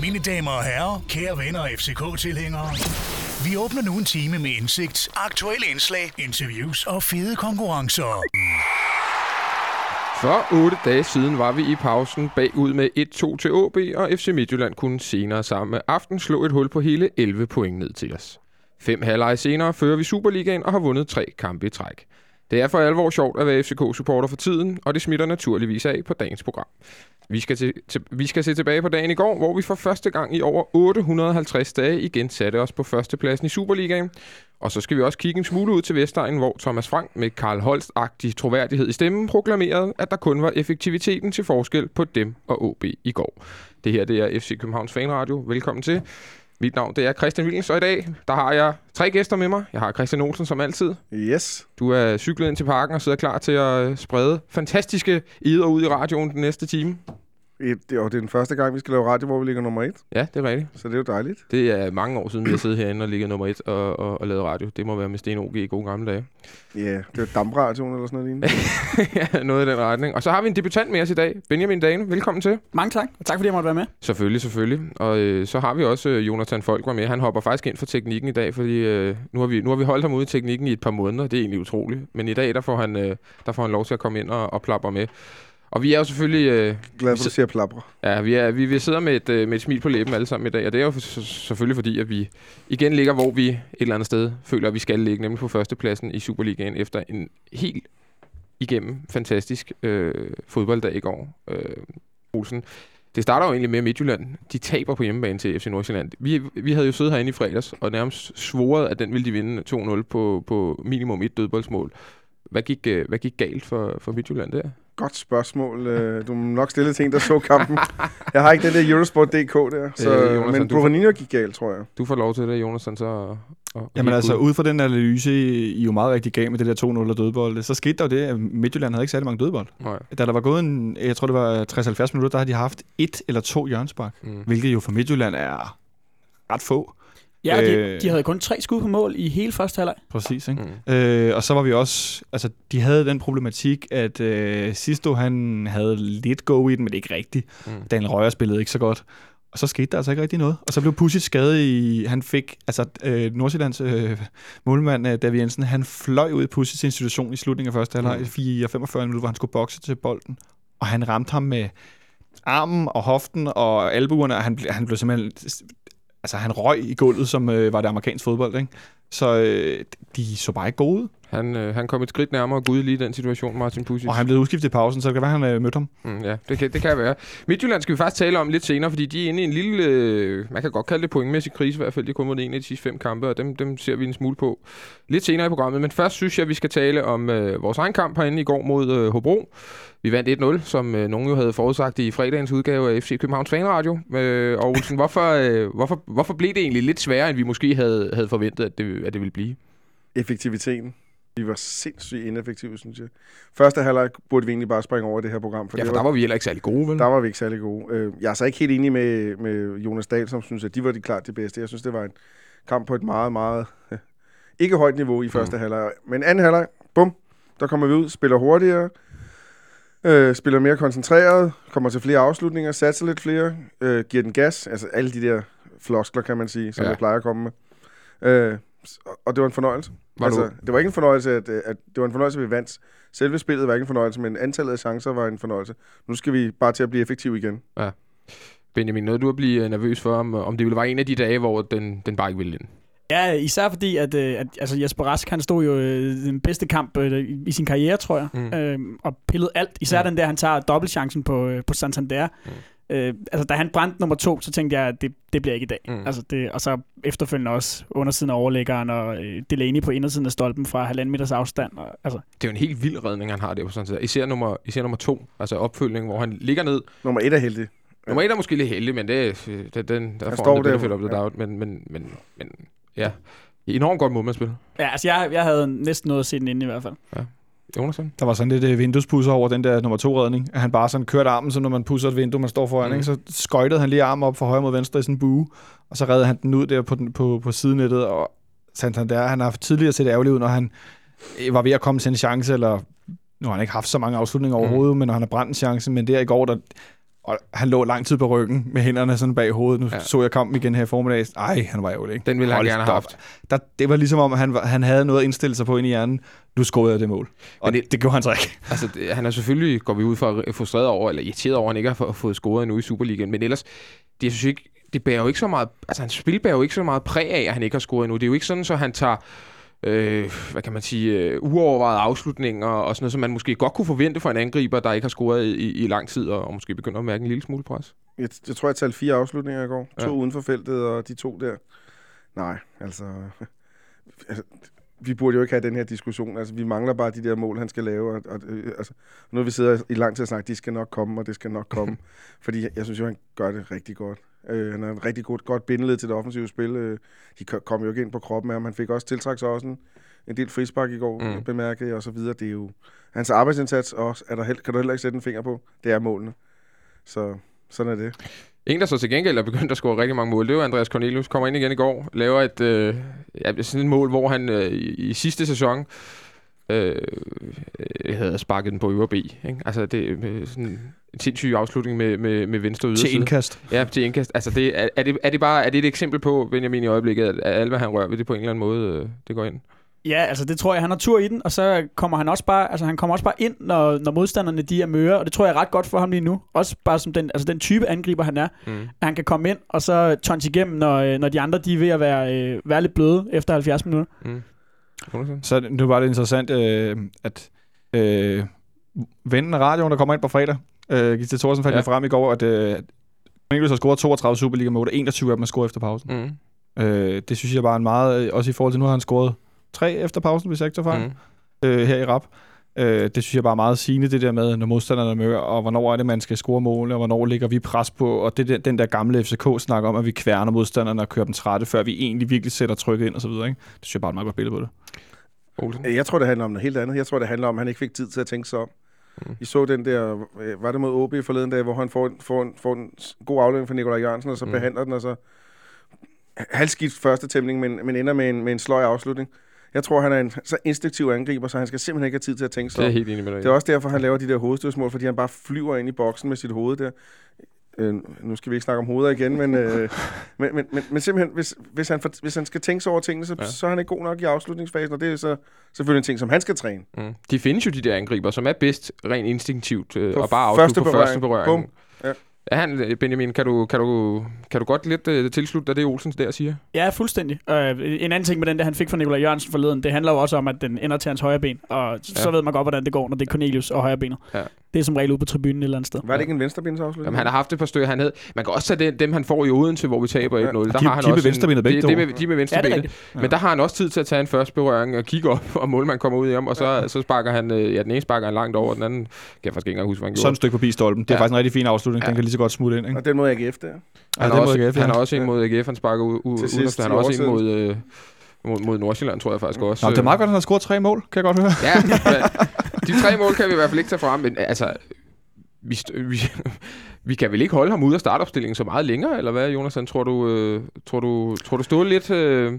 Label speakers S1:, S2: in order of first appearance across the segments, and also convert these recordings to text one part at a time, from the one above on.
S1: Mine damer og herrer, kære venner og FCK-tilhængere. Vi åbner nu en time med indsigt, aktuelle indslag, interviews og fede konkurrencer.
S2: For otte dage siden var vi i pausen bagud med 1-2 til OB, og FC Midtjylland kunne senere samme aften slå et hul på hele 11 point ned til os. Fem halvleje senere fører vi Superligaen og har vundet tre kampe i træk. Det er for alvor sjovt at være FCK-supporter for tiden, og det smitter naturligvis af på dagens program. Vi skal, til, til, vi skal se tilbage på dagen i går, hvor vi for første gang i over 850 dage igen satte os på førstepladsen i Superligaen. Og så skal vi også kigge en smule ud til Vestegnen, hvor Thomas Frank med Karl Holst-agtig troværdighed i stemmen proklamerede, at der kun var effektiviteten til forskel på dem og OB i går. Det her det er FC Københavns Fanradio. Velkommen til. Mit navn det er Christian Williams, og i dag der har jeg tre gæster med mig. Jeg har Christian Olsen som altid.
S3: Yes.
S2: Du er cyklet ind til parken og sidder klar til at sprede fantastiske eder ud i radioen den næste time.
S3: Det, og det er den første gang, vi skal lave radio, hvor vi ligger nummer et.
S2: Ja, det er rigtigt.
S3: Så det er jo dejligt.
S2: Det er mange år siden, vi har siddet herinde og ligget nummer et og, og, og lavet radio. Det må være med Sten OG i gode gamle dage.
S3: Ja, yeah, det er dampradioen eller sådan noget lignende.
S2: ja, noget i den retning. Og så har vi en debutant med os i dag. Benjamin Dane, velkommen til.
S4: Mange tak, og tak fordi jeg måtte være med.
S2: Selvfølgelig, selvfølgelig. Og øh, så har vi også øh, Jonathan Folk var med. Han hopper faktisk ind for teknikken i dag, fordi øh, nu, har vi, nu har vi holdt ham ude i teknikken i et par måneder. Det er egentlig utroligt. Men i dag, der får han, øh, der får han lov til at komme ind og, og plapper med. Og vi er jo selvfølgelig... Øh,
S3: Glad for, at du siger plapper.
S2: Ja, vi, er, vi, vi sidder med et, øh, med et smil på læben alle sammen i dag, og det er jo selvfølgelig fordi, at vi igen ligger, hvor vi et eller andet sted føler, at vi skal ligge, nemlig på førstepladsen i Superligaen, efter en helt igennem fantastisk øh, fodbolddag i går. Øh, Olsen. Det starter jo egentlig med, Midtjylland de taber på hjemmebane til FC Nordsjælland. Vi, vi havde jo siddet herinde i fredags og nærmest svoret, at den ville de vinde 2-0 på, på minimum et dødboldsmål. Hvad gik, øh, hvad gik galt for, for Midtjylland der?
S3: Godt spørgsmål. Øh, du må nok stille til en, der så kampen. Jeg har ikke den der Eurosport.dk der, så,
S2: Øh, Jonas,
S3: men
S2: du-
S3: Bruninho gik galt, tror jeg.
S2: Du får lov til det, Jonathan, så... Og, og
S5: Jamen altså,
S2: ud.
S5: fra den analyse, I er jo meget rigtig gav med det der 2-0 og dødbold, så skete der jo det, at Midtjylland havde ikke særlig mange dødbold.
S2: Nej.
S5: Da der var gået en, jeg tror det var 60-70 minutter, der har de haft et eller to hjørnsbak,
S2: Mm.
S5: hvilket jo for Midtjylland er ret få.
S4: Ja, de,
S5: Øh.
S4: de havde kun tre skud på mål i hele første halvleg.
S5: Præcis, ikke?
S2: Mm.
S5: Øh, og så var vi også, altså de havde den problematik, at øh, Sisto han havde lidt go i den, men ikke rigtigt.
S2: Mm.
S5: Daniel Røger spillede ikke så godt. Og så skete der altså ikke rigtig noget. Og så blev Pusic skadet i... Han fik... Altså, øh, Nordsjællands øh, målmand, øh, David Jensen, han fløj ud i Pusics institution i slutningen af første halvleg,
S2: Mm.
S5: mm. 45 minutter, hvor han skulle bokse til bolden. Og han ramte ham med armen og hoften og albuerne, og han, ble, han blev simpelthen... Altså, han røg i gulvet, som øh, var det amerikansk fodbold, ikke? Så øh, de så bare ikke gode ud.
S2: Han, øh, han kom et skridt nærmere Gud lige i den situation, Martin Pusic.
S5: Og han blev udskiftet i pausen, så det kan være, han øh, mødte ham.
S2: Mm, ja, det kan, det kan være. Midtjylland skal vi faktisk tale om lidt senere, fordi de er inde i en lille, øh, man kan godt kalde det pointmæssig krise i hvert fald. De kun vundet en af de sidste fem kampe, og dem, dem ser vi en smule på lidt senere i programmet. Men først synes jeg, vi skal tale om øh, vores egen kamp herinde i går mod øh, Hobro. Vi vandt 1-0, som øh, nogen jo havde forudsagt i fredagens udgave af FC Københavns Fanradio. Øh, og Olsen, hvorfor, øh, hvorfor, hvorfor blev det egentlig lidt sværere, end vi måske havde, havde forventet, at det, at det ville blive?
S3: Effektiviteten. Vi var sindssygt ineffektive, synes jeg. Første halvleg burde vi egentlig bare springe over det her program.
S2: For ja, for der var vi heller ikke særlig gode, vel?
S3: Der var vi ikke særlig gode. Øh, Jeg er så ikke helt enig med, med Jonas Dahl, som synes, at de var de klart det bedste. Jeg synes, det var en kamp på et meget, meget ikke højt niveau i første mm. halvleg. Men anden halvleg, bum, der kommer vi ud, spiller hurtigere, øh, spiller mere koncentreret, kommer til flere afslutninger, satser lidt flere, øh, giver den gas. Altså alle de der floskler, kan man sige, som
S2: Ja.
S3: jeg plejer at komme med. Øh, og det var en fornøjelse.
S2: Var
S3: altså,
S2: du-
S3: Det var ikke en fornøjelse, at, øh, at det var en fornøjelse, at vi vandt. Selve spillet var ikke en fornøjelse, men antallet af chancer var en fornøjelse. Nu skal vi bare til at blive effektive igen.
S2: Benjamin, noget du at blive øh, nervøs for, om, om det ville være en af de dage, hvor den, den bare ikke ville ind?
S4: Ja, især fordi, at, øh, at altså Jesper Rask, han stod jo øh, den bedste kamp øh, i- sin karriere, tror jeg,
S2: Mm.
S4: øh, og pillede alt. Især
S2: Mm.
S4: mm. den der, han tager dobbeltchancen på, øh, på Santander.
S2: Mm.
S4: Øh, altså, da han brændte nummer to, så tænkte jeg, at det, det bliver ikke i dag.
S2: Mm.
S4: Altså, det, og så efterfølgende også undersiden af overlæggeren og øh, Delaney på indersiden af stolpen fra halvanden meters afstand. Og, altså,
S2: Det er jo en helt vild redning, han har der på sådan set. Især nummer, især nummer to, altså opfølgning, hvor han ligger ned.
S3: Nummer et er heldig.
S2: Nummer et er måske lidt heldig, men det, det den, der
S3: Han
S2: får
S3: står
S2: han det
S3: der,
S2: benefit of the
S3: ja.
S2: doubt. Men, men, men, men ja, enormt godt målmandsspil.
S4: ja, altså jeg, jeg havde næsten noget at se den inde i hvert fald.
S2: Jonathan?
S5: Der var sådan lidt øh, vinduespusser over den der nummer to redning. At han bare sådan kørte armen, som når man pusser et vindue, man står foran.
S2: Mm.
S5: Mm. Ikke? Så skøjtede han lige armen op fra højre mod venstre i sådan en bue. Og så redde han den ud der på, den, på, på sidenettet. Og Santander, han har tidligere set ærgerlig ud, når han øh, var ved at komme til en chance, eller nu har han ikke haft så mange afslutninger overhovedet, mm. men når han har brændt en chance. Men der i går, der, Og han lå lang tid på ryggen med hænderne sådan bag hovedet. Nu
S2: Ja.
S5: så jeg kampen igen her i formiddag. Ej, han var jo ikke.
S2: Den ville han
S5: Hold
S2: gerne have haft.
S5: Der, det var ligesom om, at han, han havde noget at indstille sig på ind i hjernen. Nu scorede jeg det mål. Og
S2: Men
S5: det, det gjorde han så ikke.
S2: Altså, det, han er selvfølgelig, går vi ud fra, frustreret over, eller irriteret over, at han ikke har få- fået scoret endnu i Superligaen. Men ellers, det, jeg synes ikke, det bærer jo ikke så meget, altså hans spil bærer jo ikke så meget præg af, at han ikke har scoret endnu. Det er jo ikke sådan, så han tager, øh, hvad kan man sige, øh, uovervejede afslutninger og sådan noget, som man måske godt kunne forvente for en angriber, der ikke har scoret i, i lang tid, og, og måske begynder at mærke en lille smule pres.
S3: Jeg, jeg tror, jeg talte fire afslutninger i går.
S2: Ja.
S3: To uden for feltet, og de to der. Nej, altså... altså vi burde jo ikke have den her diskussion. Altså, vi mangler bare de der mål, han skal lave. Og, og, øh, altså, nu har vi sidder i lang tid og snakket, de skal nok komme, og det skal nok komme. Fordi jeg, jeg synes jo, han gør det rigtig godt. Øh, han er en rigtig godt, godt bindeled til det offensive spil. Øh, de ko- kom jo ikke ind på kroppen af ham. Han fik også tiltrækket sig også en, en del frispark i går,
S2: Mm.
S3: bemærkede jeg, og så videre. Det er jo hans arbejdsindsats også, er der held, kan du heller ikke sætte en finger på. Det er målene. Så sådan er det.
S2: En, der så til gengæld er begyndt at score rigtig mange mål, det var Andreas Cornelius. Kommer ind igen i går, laver et, øh, ja, sådan et mål, hvor han øh, i, i sidste sæson øh, øh, havde sparket den på øvre B. Ikke? Altså, det øh, sådan sindssyg afslutning med, med, med venstre yderside.
S5: Til indkast.
S2: Ja, til indkast. Altså, det, er, er, det, er det bare er det et eksempel på, Benjamin, i øjeblikket, at, at alt, hvad han rører ved det på en eller anden måde, øh, det går ind?
S4: Ja, altså det tror jeg, han har tur i den, og så kommer han også bare, altså han kommer også bare ind, når, når modstanderne de er møre, og det tror jeg er ret godt for ham lige nu. Også bare som den, altså den type angriber han er,
S2: Mm.
S4: at han kan komme ind, og så tons igennem, når, øh, når de andre de er ved at være, øh, være lidt bløde efter 70 minutter.
S2: Mm.
S5: Så nu var det interessant, øh, at øh, vennen af radioen, der kommer ind på fredag, øh, Gitze Thorsen fandt
S2: Ja.
S5: ja. frem i går, at øh, Cornelius har scoret 32 Superliga-mål, og 21 af dem er scoret efter pausen.
S2: Mm.
S5: Øh, det synes jeg bare er en meget, øh, også i forhold til nu har han scoret tre efter pausen, hvis jeg ikke tager fejl,
S2: Mm.
S5: øh, her i rap. Øh, det synes jeg bare er meget sigende, det der med, når modstanderne er mør, og hvornår er det, man skal score mål, og hvornår ligger vi pres på, og det der, den der gamle FCK-snak om, at vi kværner modstanderne og kører dem trætte, før vi egentlig virkelig sætter trykket ind og så videre. Ikke? Det synes jeg bare er et meget godt billede på det.
S2: Olsen.
S3: Jeg tror, det handler om noget helt andet. Jeg tror, det handler om, at han ikke fik tid til at tænke sig om.
S2: Mm.
S3: I så den der, øh, var det mod OB forleden dag, hvor han får, en- får, en, får en god aflevering fra Nikolaj Jørgensen, og så
S2: Mm.
S3: behandler den, og så halvskidt første tæmning, men, men ender med en, med en sløj afslutning. Jeg tror, han er en så instinktiv angriber, så han skal simpelthen ikke have tid til at tænke sig
S2: Det er helt enig med dig.
S3: Det er også derfor, han laver de der hovedstødsmål, fordi han bare flyver ind i boksen med sit hoved der. Øh, nu skal vi ikke snakke om hoveder igen, men, øh, men, men, men, men simpelthen, hvis, hvis, han, for, hvis han skal tænke sig over tingene, så,
S2: Ja.
S3: så er han ikke god nok i afslutningsfasen, og det er så selvfølgelig en ting, som han skal træne.
S2: Mm. De findes jo, de der angriber, som er bedst rent instinktivt, øh, og bare afslutte på første
S3: berøring. Bum. Ja.
S2: Ja, han, øh, Benjamin, kan du, kan, du, kan du godt lidt uh, tilslutte dig det, Olsen der siger?
S4: Ja, fuldstændig. Øh, en anden ting med den, der han fik fra Nikolaj Jørgensen forleden, det handler jo også om, at den ender til hans højre ben, og så
S2: Ja.
S4: ved man godt, hvordan det går, når det er Cornelius og højre benet.
S2: Ja.
S4: Det er som regel ude på tribunen et eller andet sted.
S3: Var det ikke en venstrebindsafslutning?
S2: Jamen, han har haft et par stykker. Han havde, man kan også tage det, dem, han får i Odense, hvor vi taber 1-0.
S3: Ja.
S2: Der
S5: de-
S2: har han
S5: de med
S2: også
S5: venstrebenet begge
S2: det, det, med, de med
S4: Ja, er
S2: venstrebenet.
S4: rigtigt.
S2: Men der har han også tid til at tage en første berøring og kigge op, og målmanden kommer ud i ham, og så, ja. så sparker han, øh, ja, den ene sparker han langt over, den anden kan jeg faktisk ikke engang huske, hvad han
S5: Sådan et
S2: gjorde.
S5: stykke forbi stolpen. Det er
S2: Ja.
S5: ja. faktisk en rigtig fin afslutning.
S2: Ja.
S5: Den kan lige så godt smutte ind. Ikke?
S3: Og den måde AGF der.
S2: Han,
S5: Ja,
S2: også,
S5: AGF,
S2: han
S5: ja.
S2: har også en mod AGF, han sparker ud, ud,
S3: sidst
S2: han har også en mod, øh, mod, mod Nordsjælland, tror jeg faktisk også.
S5: Nå, det er meget godt, at han har scoret tre mål, kan jeg godt høre.
S2: Ja, de tre mål kan vi i hvert fald ikke tage frem, men altså, vi, vi, vi kan vel ikke holde ham ude af startopstillingen så meget længere, eller hvad, Jonas? Tror du, øh, tror du, tror du stod lidt... Øh,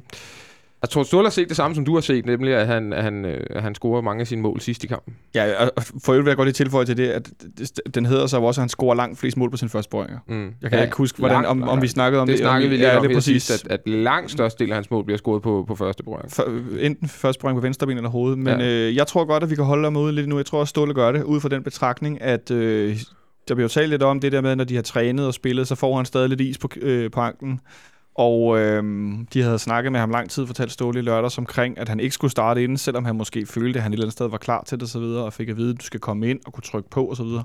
S2: jeg tror, Ståle har set det samme, som du har set, nemlig at han, at han, øh, at han scorer mange af sine mål sidst i kampen.
S5: Ja, og for øvrigt vil jeg godt lige tilføje til det, at den hedder så også, at han scorer langt flest mål på sin første berøringer.
S2: Mm.
S5: Jeg kan ja, ikke huske, hvordan, om, om vi snakkede om
S2: det.
S5: det.
S2: Snakkede vi lidt
S5: ja,
S2: om
S5: det præcis.
S2: sidst, at, at langt størst del af hans mål bliver scoret på, på første berøring.
S5: For, enten første berøring på venstre ben eller hoved. Men
S2: ja.
S5: øh, jeg tror godt, at vi kan holde ham ude lidt nu. Jeg tror også, Ståle gør det, ud fra den betragtning, at øh, der bliver jo talt lidt om det der med, når de har trænet og spillet, så får han stadig lidt is på, øh, på anklen. Og øh, de havde snakket med ham lang tid, fortalt Ståle i lørdags omkring, at han ikke skulle starte inden, selvom han måske følte, at han et eller andet sted var klar til det og så videre, og fik at vide, at du skal komme ind og kunne trykke på og så videre.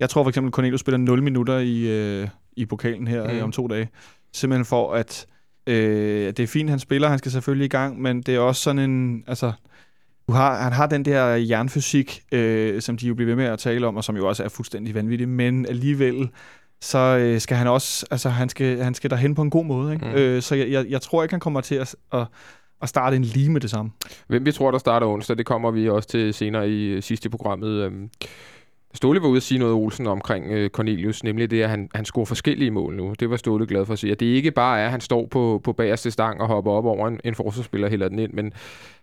S5: Jeg tror for eksempel, at Cornelius spiller 0 minutter i, øh, i pokalen her
S2: Mm.
S5: mm. om to dage. Simpelthen for, at øh, det er fint, han spiller, han skal selvfølgelig i gang, men det er også sådan en, altså, du har, han har den der jernfysik, øh, som de jo bliver ved med at tale om, og som jo også er fuldstændig vanvittig, men alligevel, så øh, skal han også, altså han skal, han skal derhen på en god måde, ikke?
S2: Mm.
S5: Øh, så jeg, jeg, jeg tror ikke, han kommer til at, at, at starte en lige med det samme.
S2: Hvem vi tror, der starter onsdag, det kommer vi også til senere i øh, sidste programmet. Øhm, Ståle var ude at sige noget, Olsen, omkring øh, Cornelius, nemlig det, at han, han scorer forskellige mål nu. Det var Ståle glad for at sige. At det ikke bare er, at han står på, på bagerste stang og hopper op over en, en forsvarsspiller og hælder den ind, men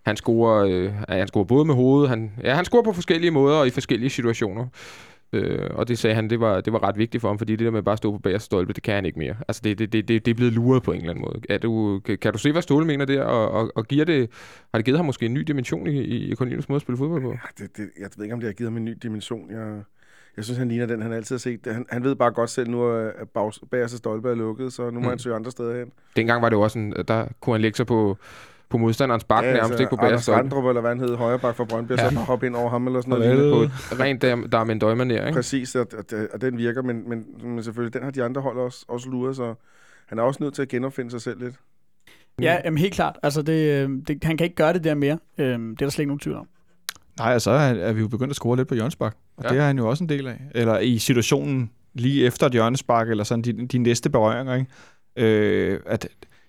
S2: han scorer, øh, han scorer både med hovedet, han, ja, han scorer på forskellige måder og i forskellige situationer. Øh, og det sagde han, det var, det var ret vigtigt for ham, fordi det der med bare at stå på bagerste stolpe, det kan han ikke mere. Altså det, det, det, det, det er blevet luret på en eller anden måde. Er du, kan, kan du se, hvad Ståle mener der, og, og, og giver det, har det givet ham måske en ny dimension i, i Cornelius måde at spille fodbold på?
S3: Ja, det, det, jeg ved ikke, om det har givet ham en ny dimension. Jeg, jeg synes, han ligner den, han altid har set. Han, han ved bare godt selv nu, at bagerste stolpe er lukket, så nu må
S2: Mm.
S3: han søge andre steder hen.
S2: Dengang var det jo også sådan, der kunne han lægge sig på, på modstanderens bakke, ja, nærmest ikke på bagerste
S3: Anders. Randrup, eller hvad han hed, højre bak fra Brøndby, ja. Så bare hoppe ind over ham eller sådan noget.
S2: På et rent der, der er med en ikke?
S3: Præcis, og, og, og, den virker, men, men, men selvfølgelig, den har de andre hold også, også luret, så han er også nødt til at genopfinde sig selv lidt.
S4: Ja, jamen, helt klart. Altså, det, øh, det, han kan ikke gøre det der mere. Øhm, det er der slet ikke nogen tvivl om.
S5: Nej, og så er, er vi jo begyndt at score lidt på Jørgensbak, og
S2: Ja.
S5: ja. det er han jo også en del af. Eller i situationen lige efter et hjørnespark, eller sådan de, de næste berøringer, ikke? Øh, at,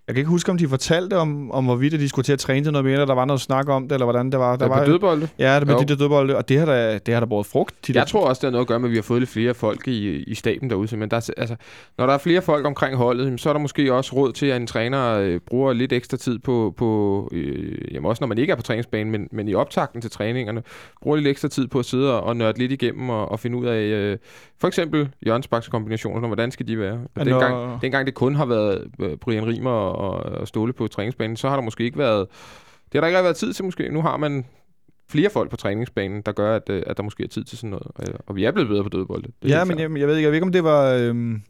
S5: jeg kan ikke huske, om de fortalte om, om hvorvidt de skulle til at træne til noget mere, eller der var noget snak om det, eller hvordan det var.
S2: Der
S5: Der
S2: var dødbolde.
S5: Ja, det med
S2: Jo.
S5: de der dødbolde, og det har der, det har der båret frugt. De
S2: Jeg
S5: der,
S2: tror også, det har noget at gøre med, at vi har fået lidt flere folk i, i staben derude. Men der, er- altså, når der er flere folk omkring holdet, så er der måske også råd til, at en træner øh, bruger lidt ekstra tid på, på øh, jamen også når man ikke er på træningsbanen, men, men i optakten til træningerne, bruger lidt ekstra tid på at sidde og, nørde lidt igennem og, og finde ud af, øh, for eksempel Jørgens Baks kombinationer, hvordan skal de være? Og dengang, dengang det kun har været øh, Brian Rimer og, og Ståle på træningsbanen, så har der måske ikke været, det har der ikke været tid til måske. Nu har man flere folk på træningsbanen, der gør, at, øh, at der måske er tid til sådan noget. Øh, Og vi er blevet bedre på. Det er
S5: Ja, men
S2: klart.
S5: jeg, ved ikke, jeg ved ikke, om det var... Øhm,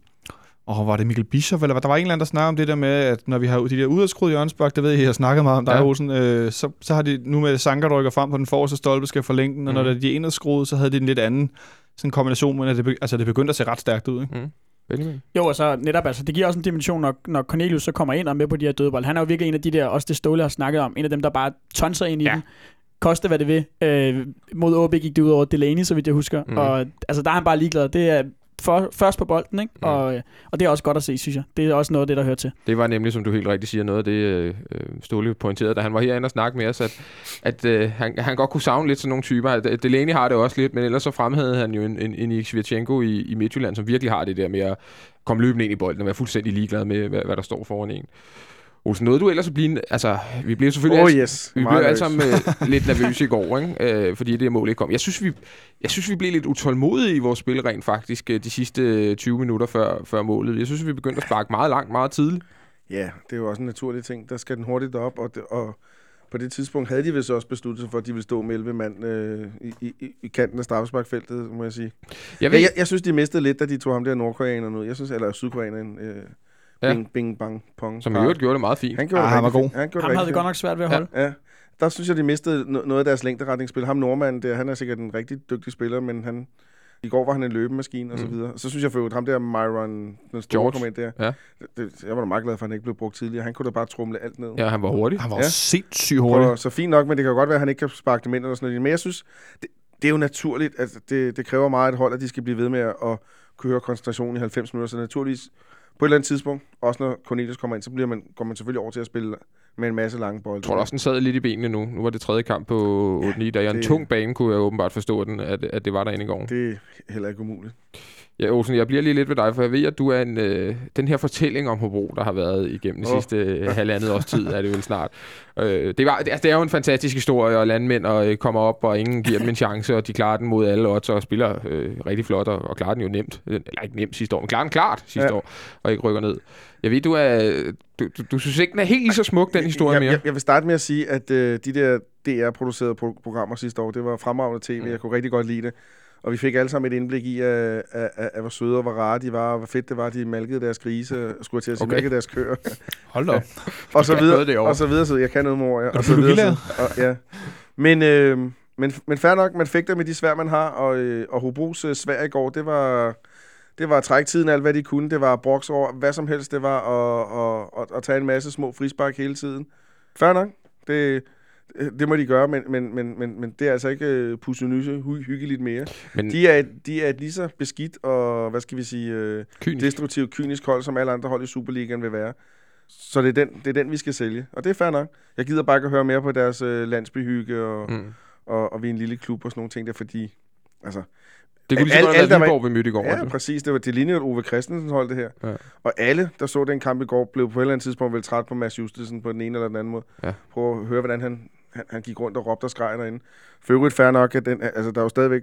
S5: åh, var det Mikkel Bischoff, eller? Der var en eller anden, der snakkede om det der med, at når vi har de der udadskruede hjørnsbak, det ved jeg, jeg har snakket meget om dig,
S2: Ja.
S5: Olsen, øh, så, så har de nu med Sanker, der rykker frem på den forreste stolpe, skal forlænge den, og når
S2: Mhm.
S5: de er indadskruet, så havde de en lidt anden sådan kombination, men at det, altså, det begyndte at se ret stærkt ud, ikke?
S2: Benjamin?
S4: Jo, og så netop, altså, det giver også en dimension, når, når Cornelius så kommer ind og er med på de her dødbold. Han er jo virkelig en af de der, også det Ståle har snakket om, en af dem, der bare tonser ind i
S2: Ja.
S4: den. Koste hvad det vil. Øh, mod OB gik det ud over Delaney, så vidt jeg husker. Mm. Og altså, der er han bare ligeglad. Det er for, først på bolden, ikke? Mm. Og, øh, og det er også godt at se, synes jeg. Det er også noget af det, der hører til.
S2: Det var nemlig, som du helt rigtigt siger, noget af det, øh, øh, Ståle pointerede, da han var herinde og snakke med os, at, at øh, han, han godt kunne savne lidt sådan nogle typer. Delaney har det også lidt, men ellers så fremhævede han jo en, en, en Svirchenko i, i Midtjylland, som virkelig har det der med at komme løbende ind i bolden og være fuldstændig ligeglad med, hvad, hvad der står foran en. Olsen, nåede du ellers at blive... Altså, vi blev selvfølgelig...
S3: Oh yes,
S2: Vi blev alle sammen øh, lidt nervøse i går, ikke? Øh, fordi det mål ikke kom. Jeg synes, vi, jeg synes, vi blev lidt utålmodige i vores spil rent faktisk øh, de sidste øh, 20 minutter før, før målet. Jeg synes, vi begyndte at sparke meget langt, meget tidligt.
S3: Ja, det er jo også en naturlig ting. Der skal den hurtigt op, og, det, og på det tidspunkt havde de vist også besluttet sig for, at de ville stå med 11 mand øh, i, i, i kanten af straffesparkfeltet, må jeg sige.
S2: Jeg ved,
S3: Ja, jeg, jeg synes, de mistede lidt, da de tog ham der nordkoreaneren ud. Jeg synes, eller sydkoreaneren, øh,
S2: Ja.
S3: bing, bing, bang, pong.
S2: som i øvrigt gjorde det meget fint.
S3: Han gjorde
S5: Ah,
S3: det
S5: han var god.
S3: fint. Han gjorde
S4: Ham
S3: det
S4: havde det godt nok svært ved at
S2: Ja.
S4: holde.
S3: Ja, der synes jeg, de mistede no- noget af deres længderetningsspil. Ham nordmanden der, han er sikkert en rigtig dygtig spiller, men han, i går var han en løbemaskine og så
S2: Mm.
S3: videre. Så synes jeg for øvrigt, ham der Myron, den store
S2: George.
S3: kom ind der.
S2: Ja.
S3: Det, jeg var da meget glad for, at han ikke blev brugt tidligere. Han kunne da bare trumle alt ned.
S2: Ja, han var hurtig.
S5: Han var
S3: Ja.
S5: ja. sindssygt hurtig.
S3: Og, så fint nok, men det kan jo godt være, at han ikke kan sparke dem ind eller sådan noget. Men jeg synes, det, det er jo naturligt, at det, det kræver meget et hold, at de skal blive ved med at, at køre koncentrationen i 90 minutter. Så naturligvis, på et eller andet tidspunkt, også når Cornelius kommer ind, så bliver man, går man selvfølgelig over til at spille med en masse lange bolde.
S2: Jeg tror også, den sad lidt i benene nu. Nu var det tredje kamp på 8-9, da jeg en tung bane, kunne jeg åbenbart forstå, den, at, at det var derinde i går.
S3: Det er heller ikke umuligt.
S2: Ja, Olsen, jeg bliver lige lidt ved dig, for jeg ved, at du er en, øh, den her fortælling om Hobro, der har været igennem de sidste øh, halvandet års tid, er det vel snart. Øh, det, var, altså, det er jo en fantastisk historie, og landmænd og, øh, kommer op, og ingen giver dem en chance, og de klarer den mod alle odds, og spiller øh, rigtig flot, og, og klarer den jo nemt. Øh, Eller ikke nemt sidste år, men klarer den klart sidste
S3: Ja.
S2: ja. år, og ikke rykker ned. Jeg ved, du er... Du, du, du synes ikke, den er helt lige så smuk, den historie
S3: jeg,
S2: mere?
S3: Jeg, jeg vil starte med at sige, at øh, de der DR-producerede pro- programmer sidste år, det var fremragende tv.
S2: Mm.
S3: Jeg kunne rigtig godt lide det. Og vi fik alle sammen et indblik i, at, at, at, at hvor søde og hvor rare de var, og hvor fedt det var, at de malkede deres grise, skulle til at sige,
S2: Okay.
S3: malkede deres køer,
S5: Hold op.
S3: og så videre, og så videre, så jeg kan noget med ord, ja.
S5: du
S3: og så videre, så, og, ja. Men, øh, men, men fair nok, man fik det med de svær, man har, og, øh, og Hobros øh, svær i går, det var, det var at trække tiden alt, hvad de kunne. Det var at brokse over hvad som helst. Det var at, at, at, at tage en masse små frispark hele tiden. Fair nok. Det, det må de gøre, men, men, men, men, men det er altså ikke uh, pussenyse hy, hyggeligt mere.
S2: Men
S3: De er, de er et lige så beskidt og, hvad skal vi sige, uh,
S2: kynisk.
S3: destruktivt, kynisk hold, som alle andre hold i Superligaen vil være. Så det er, den, det er den, vi skal sælge. Og det er fair nok. Jeg gider bare ikke at høre mere på deres uh, landsbyhygge og, mm.
S2: Mm.
S3: og, og vi er en lille klub og sådan nogle ting der, fordi... Altså,
S2: Det kunne lige så
S3: Alle-
S2: godt have været Viborg, vi mødte i går.
S3: Ja,
S2: altså.
S3: præcis. Det var det at Ove Christensen holdt det her.
S2: Ja.
S3: Og alle, der så den kamp i går, blev på et eller andet tidspunkt vel træt på Mads Justesen på den ene eller den anden måde.
S2: Ja.
S3: Prøv at høre, hvordan han, han, han gik rundt og råbte og skreg derinde. For øvrigt fair nok, at den, altså, der er jo stadigvæk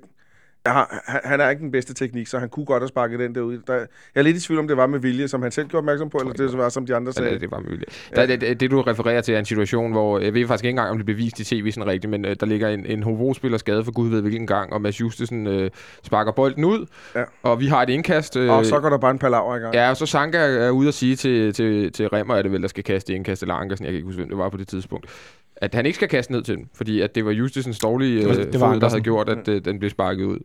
S3: har, han, han er ikke den bedste teknik, så han kunne godt have sparket den derud. Der, jeg er lidt i tvivl om, det var med vilje, som han selv gjorde opmærksom på, eller det var, som de andre
S2: Ja,
S3: sagde.
S2: det, det var muligt. Ja. Det, det, det, du refererer til, er en situation, hvor jeg ved faktisk ikke engang, om det er bevist i tv sådan rigtigt, men øh, der ligger en, en Hobro-spiller skade for gud ved hvilken gang, og Mads Justesen øh, sparker bolden ud,
S3: Ja.
S2: og vi har et indkast. Øh,
S3: Og så går der bare en palaver i gang.
S2: Ja, og så Sanka er ude at sige til, til, til Remmer, er det vel, der skal kaste indkast, eller Ankersen, jeg kan ikke huske, hvem det var på det tidspunkt, at han ikke skal kaste ned til den, fordi at det var Justisens dårlige øh,
S5: det var
S2: fod, der havde gjort, at øh, den blev sparket ud.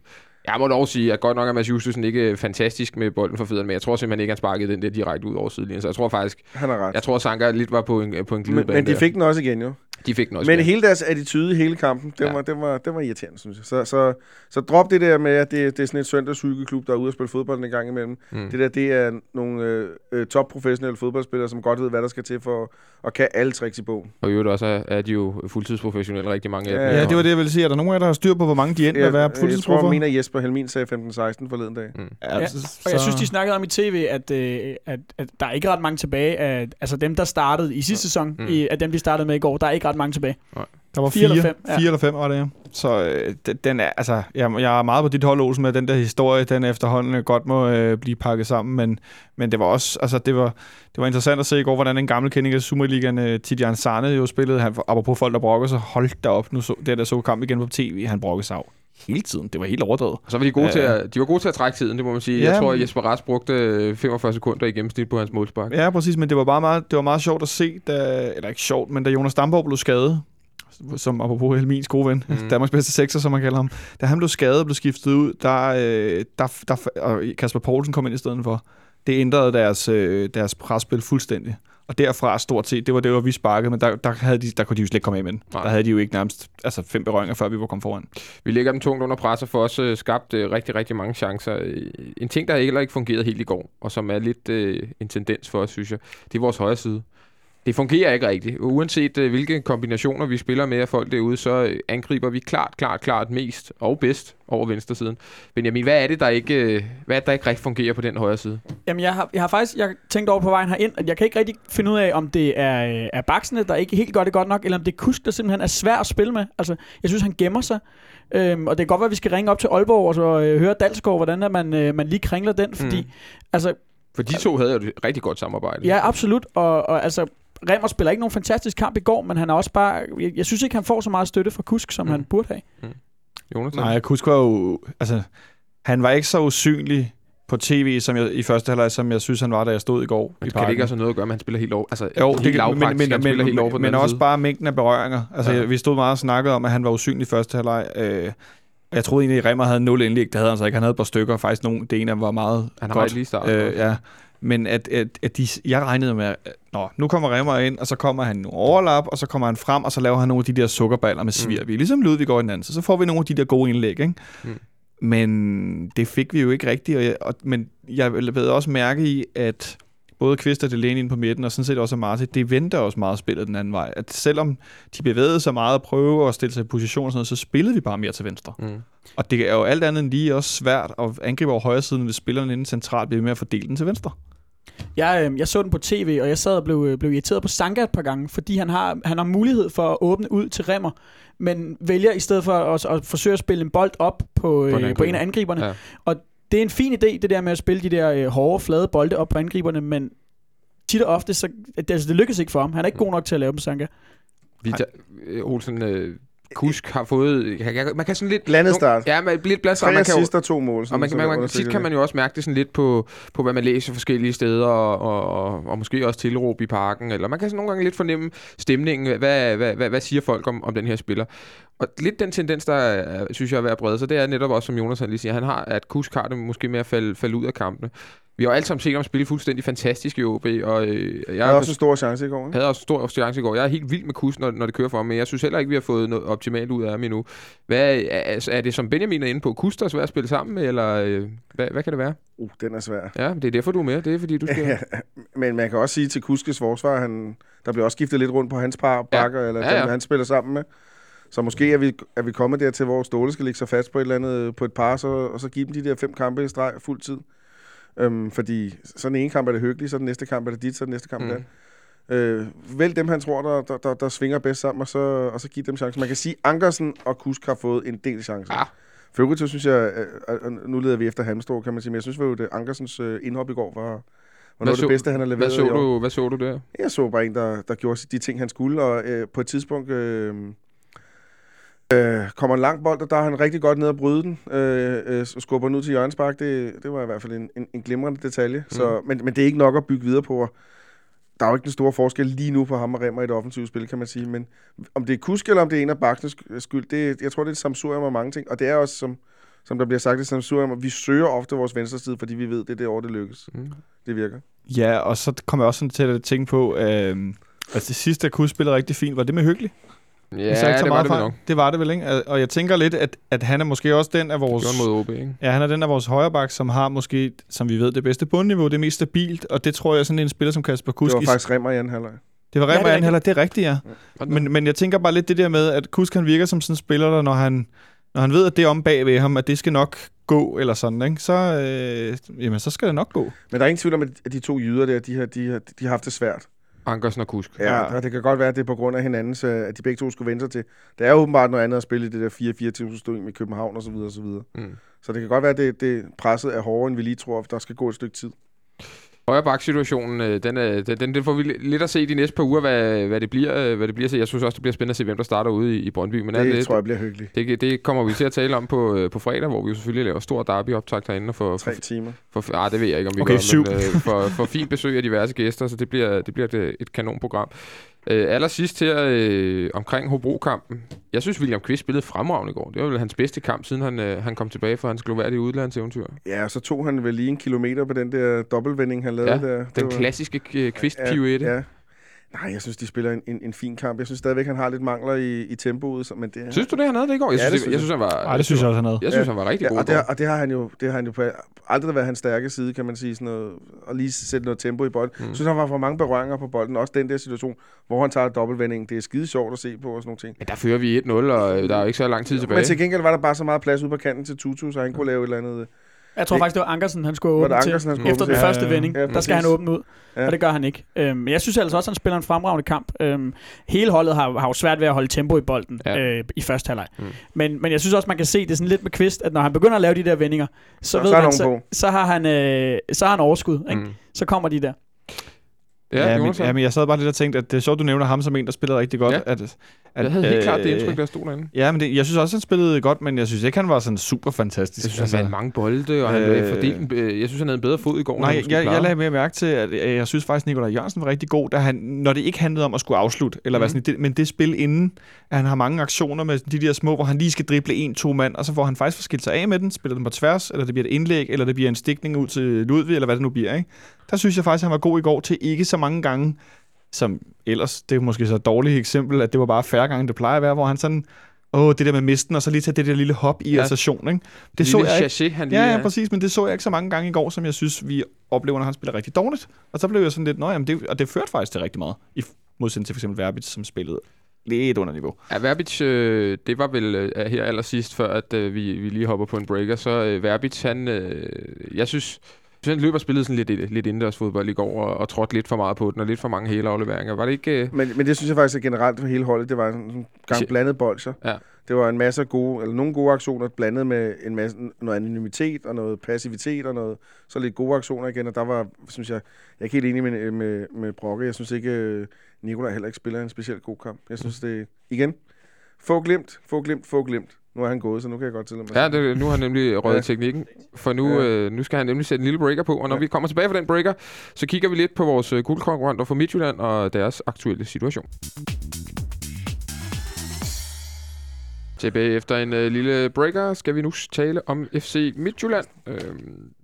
S2: Jeg må dog sige, at godt nok er Mads Justisen ikke fantastisk med bolden for fødderne, men jeg tror simpelthen ikke, han sparkede den der direkte ud over sidelinjen. Så jeg tror faktisk,
S3: Han har ret.
S2: jeg tror, Sanka lidt var på en, på en
S3: Men,
S2: glidebane
S3: men de
S2: der.
S3: fik den også igen, jo.
S2: De fik også.
S3: Men
S2: igen.
S3: hele deres attitude i hele kampen, den,
S2: Ja.
S3: ja. var, den, var, den var irriterende, synes jeg. Så, så, så drop det der med, at det, det er sådan et søndagshygeklub, der er ude og spille fodbold en gang imellem.
S2: Mm.
S3: Mm. Det der, det er nogle øh, øh, topprofessionelle fodboldspillere, som godt ved, hvad der skal til for at kan alle tricks i bogen.
S2: Og i øvrigt også er, er de jo fuldtidsprofessionelle, rigtig mange af dem.
S3: Ja,
S5: Ja, det var det, jeg ville sige. Er der nogen af jer, der har styr på, hvor mange de endte med at være
S3: jeg, jeg tror, jeg mener Jesper Helmin sagde 15-16 forleden dag.
S5: Ja,
S4: Ja,
S5: så-
S4: Og jeg synes, de snakkede om i tv, at, øh, at, at der er ikke ret mange tilbage. Af, altså dem, der startede i sidste sæson,
S2: Mm.
S4: mm. i, af dem, de startede med i går, der er ikke ret mange tilbage.
S5: Der var
S4: Fire
S5: fire,
S4: eller fem, ja.
S5: fire eller fem var det, ja. Så øh, den- er, altså, jeg, jeg er meget på dit hold, Olsen, med den der historie, den efterhånden øh, godt må øh, blive pakket sammen, men, men det var også, altså det var, det var interessant at se i går, hvordan en gammel kending af Superligaen, øh, Tidjan Sarne, jo spillede, han, apropos folk, der brokker sig, holdt da op, nu så, det der så kamp igen på tv, han brokkede sig af hele tiden, det var helt overdrevet.
S2: Og så var de gode
S5: Ja.
S2: til at, de var gode til at trække tiden, det må man sige.
S5: Ja,
S2: jeg tror, at Jesper Rask brugte øh, 45 sekunder i gennemsnit på hans målspark.
S5: Ja, præcis, men det var bare meget, det var meget sjovt at se, da, eller ikke sjovt, men da Jonas Damborg blev skadet, som apropos Helmins gode ven, mm. Danmarks bedste sekser, som man kalder ham, da han blev skadet og blev skiftet ud, der, øh, der, der, og Kasper Poulsen kom ind i stedet for, det ændrede deres, øh, deres presspil fuldstændig. Og derfra stort set, det var det, hvor vi sparkede, men der, der, havde de, der kunne de jo slet ikke komme af med den.
S2: Nej.
S5: Der havde de jo ikke nærmest altså fem berøringer, før vi var kommet foran.
S2: Vi lægger dem tungt under pres og får også øh, skabt øh, rigtig, rigtig mange chancer. Øh, En ting, der heller ikke fungerede helt i går, og som er lidt øh, en tendens for os, synes jeg, det er vores højre side. Det fungerer ikke rigtigt. Uanset øh, hvilke kombinationer vi spiller med af folk derude, så øh, angriber vi klart, klart, klart mest og bedst over venstre siden. Benjamin, hvad er det, der ikke, øh, hvad er det, der ikke rigtig fungerer på den højre side?
S4: Jamen, jeg har, jeg har faktisk jeg har tænkt over på vejen herind, at jeg kan ikke rigtig finde ud af, om det er, øh, er baksene, der ikke helt gør det godt nok, eller om det er Kusk, der simpelthen er svær at spille med. Altså, jeg synes, han gemmer sig. Øhm, og det kan godt være, at vi skal ringe op til Aalborg og så øh, høre Dalsgaard, hvordan er man, øh, man lige kringler den, fordi
S2: Mm.
S4: altså,
S2: For de to havde jo et rigtig godt samarbejde.
S4: Ja, absolut. Og, og altså, Remmer spiller ikke nogen fantastisk kamp i går, men han er også bare... Jeg, jeg synes ikke, han får så meget støtte fra Kusk, som
S2: Mm.
S4: mm. han burde have.
S2: Jonas?
S5: Nej, jeg kunne huske, var jo, altså, han var ikke så usynlig på tv som jeg, i første halvleg, som jeg synes, han var, da jeg stod i går
S2: Men
S5: i
S2: kan det ikke også noget at gøre med, at han spiller helt over? Altså,
S5: Jo,
S2: helt
S5: det men,
S2: lavpraktisk,
S5: men,
S2: spiller
S5: men,
S2: helt over på
S5: men, men også
S2: side.
S5: bare mængden af berøringer. Altså,
S2: Ja.
S5: vi stod meget og snakkede om, at han var usynlig i første halvleg. Øh, og jeg troede egentlig, at Remmer havde nul indlæg. Det havde han så ikke. Han havde et par stykker. Faktisk nogle, det ene af dem var meget
S2: Han har
S5: godt.
S2: lige startet.
S5: Øh, ja. Men at, at, at de, jeg regnede med, at nå, nu kommer Remmer ind, og så kommer han nu overlap, og så kommer han frem, og så laver han nogle af de der sukkerballer med svir. Mm. Vi er ligesom Ludvig går i den anden, så, så får vi nogle af de der gode indlæg. Ikke?
S2: Mm.
S5: Men det fik vi jo ikke rigtigt. Og jeg, og, men jeg ved også mærke i, at både Kvist og Delaney inde på midten, og sådan set også Martin, det venter også meget spillet den anden vej. At selvom de bevægede sig meget og prøve at stille sig i position og sådan noget, så spillede vi bare mere til venstre.
S2: Mm.
S5: Og det er jo alt andet end lige også svært at angribe over højre siden, hvis spillerne inde centralt bliver med at fordele den til venstre.
S4: Jeg, øh, jeg så den på tv, og jeg sad og blev, øh, blev irriteret på Sanka et par gange, fordi han har, han har mulighed for at åbne ud til Remmer, men vælger i stedet for at, at forsøge at spille en bold op på,
S2: en
S4: øh, på en af angriberne.
S2: Ja.
S4: Og det er en fin idé, det der med at spille de der øh, hårde, flade bolde op på angriberne, men tit og ofte, så, det, altså, det lykkes ikke for ham. Han er ikke god nok til at lave dem, Sanka.
S2: Vi øh, Olsen, øh, Kusk har fået... Man kan sådan lidt...
S3: Blandet start.
S2: Ja, men lidt blandet start. Man kan
S3: og to mål.
S2: og man, kan- man, man, man, tit kan man jo også mærke det sådan lidt på, på hvad man læser forskellige steder, og, og, og, og måske også tilråb i parken, eller man kan sådan nogle gange lidt fornemme stemningen, hvad, hvad, hvad, hvad siger folk om, om den her spiller. Og lidt den tendens, der er, synes jeg er ved at brede sig, det er netop også, som Jonas han lige siger, han har, at Kusk har det måske med at falde, falde ud af kampene. Vi har jo alle sammen set ham spille fuldstændig fantastisk i OB, og øh, jeg
S3: havde også en stor chance i går. Ikke?
S2: havde også stor chance i går. Jeg er helt vild med kus, når, når det kører for ham, men jeg synes heller ikke, vi har fået noget optimalt ud af ham endnu. Hvad, er, altså, er det, som Benjamin er inde på, kus, der er svært at spille sammen med, eller øh, hvad, hvad kan det være?
S3: Uh, den er svær.
S2: Ja, det er derfor, du er med. Det er fordi, du skal...
S3: Men man kan også sige til Kuskes forsvar, han, der bliver også skiftet lidt rundt på hans par bakker, ja. eller
S2: Ja,
S3: dem,
S2: ja.
S3: han spiller sammen med. Så måske er vi, er vi kommet dertil, hvor Ståle skal lægge sig fast på et eller andet, på et par, så, og så give dem de der fem kampe i streg fuld tid. Øhm, fordi så den ene kamp er det hyggeligt, så den næste kamp er det dit, så den næste kamp
S2: Mm.
S3: mm. der. Øh, vælg dem, han tror, der, der, der, der svinger bedst sammen, og så, og så give dem chancer. Man kan sige, Ankersen og Kusk har fået en del chancer.
S2: Ah.
S3: Så synes jeg, øh, øh, nu leder vi efter Hamstor, kan man sige, men jeg synes jo, at Ankersens øh, indhop i går var, var noget af det bedste, han har leveret
S2: Hvad så, du, hvad så du der?
S3: Jeg så bare en, der, der gjorde de ting, han skulle, og øh, på et tidspunkt øh, øh, kommer en lang bold, og der er han rigtig godt ned og bryde den, øh, øh, skubber den ud til Jørgens Bak. Det, det var i hvert fald en, en, en glimrende detalje, mm. så, men, men det er ikke nok at bygge videre på. Der er jo ikke den store forskel lige nu på ham og Remmer i et offensivt spil, kan man sige, men om det er Kusk, eller om det er en af Baksens skyld, det, jeg tror, det er et samsurium af mange ting, og det er også, som, som der bliver sagt, et samsurium, at vi søger ofte vores venstre side, fordi vi ved, det er det år, det lykkes.
S2: Mm.
S3: Det virker.
S5: Ja, og så kommer jeg også sådan til at tænke på, øh, at det sidste, jeg kunne spille rigtig fint, var det med hyggelig.
S2: Ja,
S5: jeg ikke tager
S2: det var
S5: meget
S2: det vel
S5: fejl.
S2: nok.
S5: Det var det vel, ikke? Og jeg tænker lidt, at, at han er måske også den af vores...
S2: Gjorde mod OB, ikke?
S5: Ja, han er den af vores højreback, som har måske, som vi ved, det bedste bundniveau, det er mest stabilt, og det tror jeg er sådan en spiller som Kasper Kusk.
S3: Det var faktisk Remmer i anden halvleg.
S5: det var
S4: Ja, det er
S5: Remmer ja,
S4: rigtigt.
S5: heller, det er rigtigt, ja. Men, men jeg tænker bare lidt det der med, at Kusk han virker som sådan en spiller, der når han, når han ved, at det er om bag ved ham, at det skal nok gå, eller sådan, ikke? Så, øh, jamen, så skal det nok gå.
S3: Men der er ingen tvivl om, at de to jyder der, de har, de har, de har haft det svært.
S2: Ankersen og Kusk.
S3: Ja, og det kan godt være, at det er på grund af hinandens, øh, at de begge to skulle vende sig til. Det er åbenbart noget andet at spille i det der 4-4 system i København og så videre og så videre.
S2: Mm.
S3: Så det kan godt være, at det, det presset er hårdere, end vi lige tror, for der skal gå et stykke tid.
S2: Højre bak-situationen, øh, den, den, den, får vi li- lidt at se de næste par uger, hvad, hvad, det bliver, øh, hvad det bliver. Så jeg synes også, det bliver spændende at se, hvem der starter ude i, i Brøndby. Men
S3: Det,
S2: alt
S3: det tror jeg bliver hyggeligt.
S2: det, det kommer vi til at tale om på, øh, på fredag, hvor vi jo selvfølgelig laver stor derby-optag herinde. Og for, for,
S3: Tre timer.
S2: for, ah, det ved jeg ikke, om vi
S5: Okay,
S2: gør,
S5: syv.
S2: men øh, for, for fint besøg af diverse gæster, så det bliver, det bliver et, et kanonprogram. Øh, allersidst her øh, omkring Hobro-kampen. Jeg synes, William Kvist spillede fremragende i går. Det var vel hans bedste kamp, siden han, øh, han kom tilbage fra hans gloværdige udlandseventyr.
S3: Ja, og så tog han vel lige en kilometer på den der dobbeltvending, han lavede
S2: Ja,
S3: der. Det
S2: Den
S3: var-
S2: klassiske øh, Kvist-pirouette.
S3: Ja, ja. Nej, jeg synes, de spiller en, en, en fin kamp. Jeg synes stadigvæk, han har lidt mangler i, i tempoet, så- men det.
S2: Synes du det, han havde det i går? Jeg
S3: Ja,
S2: synes,
S3: det
S2: det,
S3: synes
S2: jeg synes han var...
S5: Nej, det synes jeg også, han havde.
S2: Jeg synes,
S3: Ja.
S2: han var rigtig
S3: Ja,
S2: god.
S3: og, det, og det har han jo, det har han jo på, aldrig været hans stærke side, kan man sige, sådan noget, og lige sætte noget tempo i bolden.
S2: Mm.
S3: Mm. synes, han var for mange berøringer på bolden. Også den der situation, hvor han tager dobbeltvendingen. Det er skide sjovt at se på og sådan nogle ting.
S2: Men der fører vi 1-0, og øh, der er jo ikke så lang tid tilbage.
S3: Men til gengæld var der bare så meget plads ude på kanten til Tutu, så han kunne lave et eller andet.
S4: Jeg tror
S3: Det-
S4: faktisk, det var Ankersen, han skulle åbne til.
S3: Han skulle
S4: Efter den første
S5: Ja,
S4: vending,
S3: ja,
S4: der skal
S3: præcis.
S4: han åbne ud.
S3: Ja.
S4: Og det gør han ikke. Øhm, Men jeg synes altså også, at han spiller en fremragende kamp. Øhm, hele holdet har, har jo svært ved at holde tempo i bolden
S2: Ja.
S4: øh, i første halvleg.
S2: Mm.
S4: Men, men jeg synes også, man kan se det sådan lidt med Kvist, at når han begynder at lave de der vendinger, så,
S3: Så-
S4: ved
S3: så er
S4: man, så, så, har han, øh, så har han overskud. Ikke?
S2: Mm.
S4: Så kommer de der.
S2: Ja,
S5: ja, men, ja, men jeg sad bare lidt og tænkte, at det er sjovt, du nævner ham som en, der spillede rigtig godt.
S2: Ja.
S5: At, at,
S2: jeg havde helt
S5: øh,
S2: klart det indtryk, der stod derinde.
S5: Ja, men det, jeg synes også, han spillede godt, men jeg synes ikke, han var sådan super fantastisk.
S2: Jeg synes, han vandt mange bolde, og han
S5: øh,
S2: øh, fordelte, øh, jeg synes, han havde en bedre fod i går,
S5: Nej, jeg, jeg, jeg lagde mere mærke til, at øh, jeg synes faktisk, Nikolaj Jørgensen var rigtig god, da han, når det ikke handlede om at skulle afslutte, eller mm. hvad
S2: Mhm.
S5: sådan, det, men det spil inden, at han har mange aktioner med de der små, hvor han lige skal drible en-to mand, og så får han faktisk får skilt sig af med den, spiller den på tværs, eller det bliver et indlæg, eller det bliver en stikning ud til Ludvig, eller hvad det nu bliver. Ikke? Der synes jeg faktisk, han var god i går til ikke så mange gange, som ellers, det er måske så et dårligt eksempel, at det var bare færre gange, det plejer at være, hvor han sådan, åh, det der med misten, og så lige tage det der lille hop i
S2: Ja.
S5: station, ikke? Det
S2: Det
S5: så
S2: lille
S5: jeg ikke.
S2: Chachet, han lige
S5: Ja, ja, præcis, men det så jeg ikke så mange gange i går, som jeg synes, vi oplever, når han spiller rigtig dårligt. Og så blev jeg sådan lidt, nå jamen, det, og det førte faktisk til rigtig meget, i modsætning til for eksempel Verbitz, som spillede lidt under niveau.
S2: Ja, Verbitz, øh, det var vel øh, her allersidst, før at øh, vi, vi lige hopper på en breaker. Så øh, Verbitz, han, øh, jeg synes, jeg synes, han løb og spillede sådan lidt, lidt indendørs fodbold i går, og, og trådte lidt for meget på den, og lidt for mange hele afleveringer. Var det ikke... Øh,
S3: Men, men det synes jeg faktisk er generelt for hele holdet. Det var en gang blandet bolcher.
S2: Ja.
S3: Det var en masse gode, eller nogle gode aktioner, blandet med en masse, noget anonymitet og noget passivitet og noget, så lidt gode aktioner igen. Og der var, synes jeg, jeg er ikke helt enig med, med, med Brokke. Jeg synes ikke, øh, Nikolaj heller ikke spiller en specielt god kamp. Jeg synes det, igen, få glemt, få glemt, få glemt. Nu er han gået, så nu kan jeg godt tillade mig.
S2: Ja, det, nu har han nemlig røget
S3: Ja.
S2: teknikken, for nu,
S3: Ja.
S2: øh, nu skal han nemlig sætte en lille breaker på, og når
S3: Ja.
S2: vi kommer tilbage fra den breaker, så kigger vi lidt på vores øh, guldkonkurrenter fra Midtjylland og deres aktuelle situation. Tilbage efter en øh, lille breaker skal vi nu tale om FC Midtjylland, øh,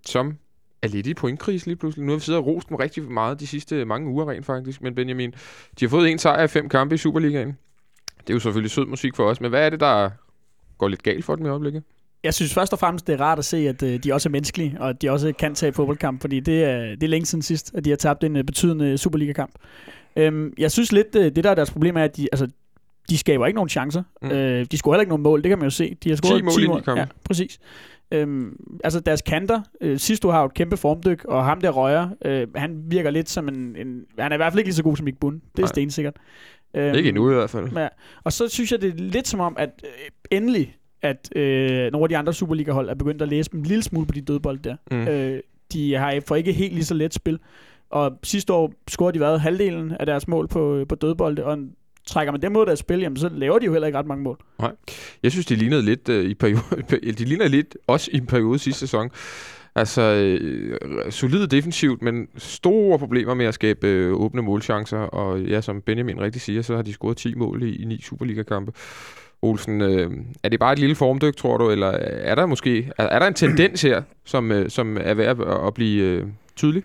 S2: som er lidt i pointkris lige pludselig. Nu har vi siddet og rost dem rigtig meget de sidste mange uger rent faktisk, men Benjamin, de har fået en sejr i fem kampe i Superligaen. Det er jo selvfølgelig sød musik for os, men hvad er det, der går lidt galt for dem i øjeblikket?
S4: Jeg synes først og fremmest, det er rart at se, at øh, de også er menneskelige, og at de også kan tage fodboldkamp, fordi det er, det er længe siden sidst, at de har tabt en øh, betydende Superliga-kamp. Øhm, jeg synes lidt, øh, det der er deres problem er, at de, altså, de skaber ikke nogen chancer.
S2: Mm.
S4: Øh, de scorer heller ikke nogen mål, det kan man jo se. De har scoret
S2: 10 mål i ni kampe.
S4: Ja, præcis. Øhm, altså deres kanter, øh, sidst du har jo et kæmpe formdyk, og ham der røger, øh, han virker lidt som en, en... Han er i hvert fald ikke lige så god som Mick Bund. Det er
S2: Nej.
S4: stensikkert. Øhm,
S2: Ikke endnu i hvert fald.
S4: Ja. Og så synes jeg, det er lidt som om, at øh, endelig at øh, nogle af de andre Superliga-hold er begyndt at læse dem en lille smule på de dødbold der.
S2: Mm.
S4: Øh, de har for ikke helt lige så let spil. Og sidste år scorede de været halvdelen af deres mål på, på dødbolde, og trækker man dem af deres spil, jamen så laver de jo heller ikke ret mange mål.
S2: Jeg synes, de lignede lidt øh, i periode, de lignede lidt også i en periode sidste sæson. Altså, øh, solid defensivt, men store problemer med at skabe øh, åbne målchancer. Og ja, som Benjamin rigtig siger, så har de scoret 10 mål i, i 9 Superliga-kampe. Olsen, øh, er det bare et lille formdyk, tror du, eller er der måske er, er der en tendens her, som, øh, som er værd at, at blive øh, tydelig?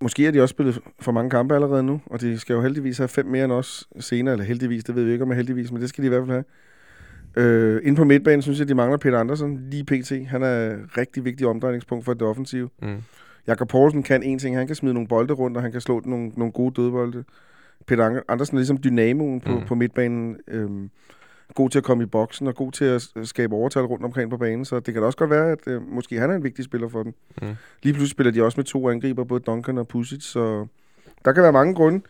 S3: Måske har de også spillet for mange kampe allerede nu, og de skal jo heldigvis have fem mere end os senere, eller heldigvis, det ved vi ikke om er heldigvis, men det skal de i hvert fald have. Øh, inde på midtbanen synes jeg, de mangler Peter Andersen lige pt. Han er rigtig vigtig omdrejningspunkt for det offensive.
S2: Mm.
S3: Jakob Poulsen kan en ting, han kan smide nogle bolde rundt, og han kan slå nogle, nogle gode dødbolde. Peter Andersen er ligesom dynamoen på,
S2: Mm.
S3: på midtbanen. Øhm, god til at komme i boksen, og god til at skabe overtal rundt omkring på banen, så det kan da også godt være, at øh, måske han er en vigtig spiller for dem.
S2: Mm.
S3: Lige pludselig spiller de også med to angriber, både Duncan og Pusic, så der kan være mange grunde.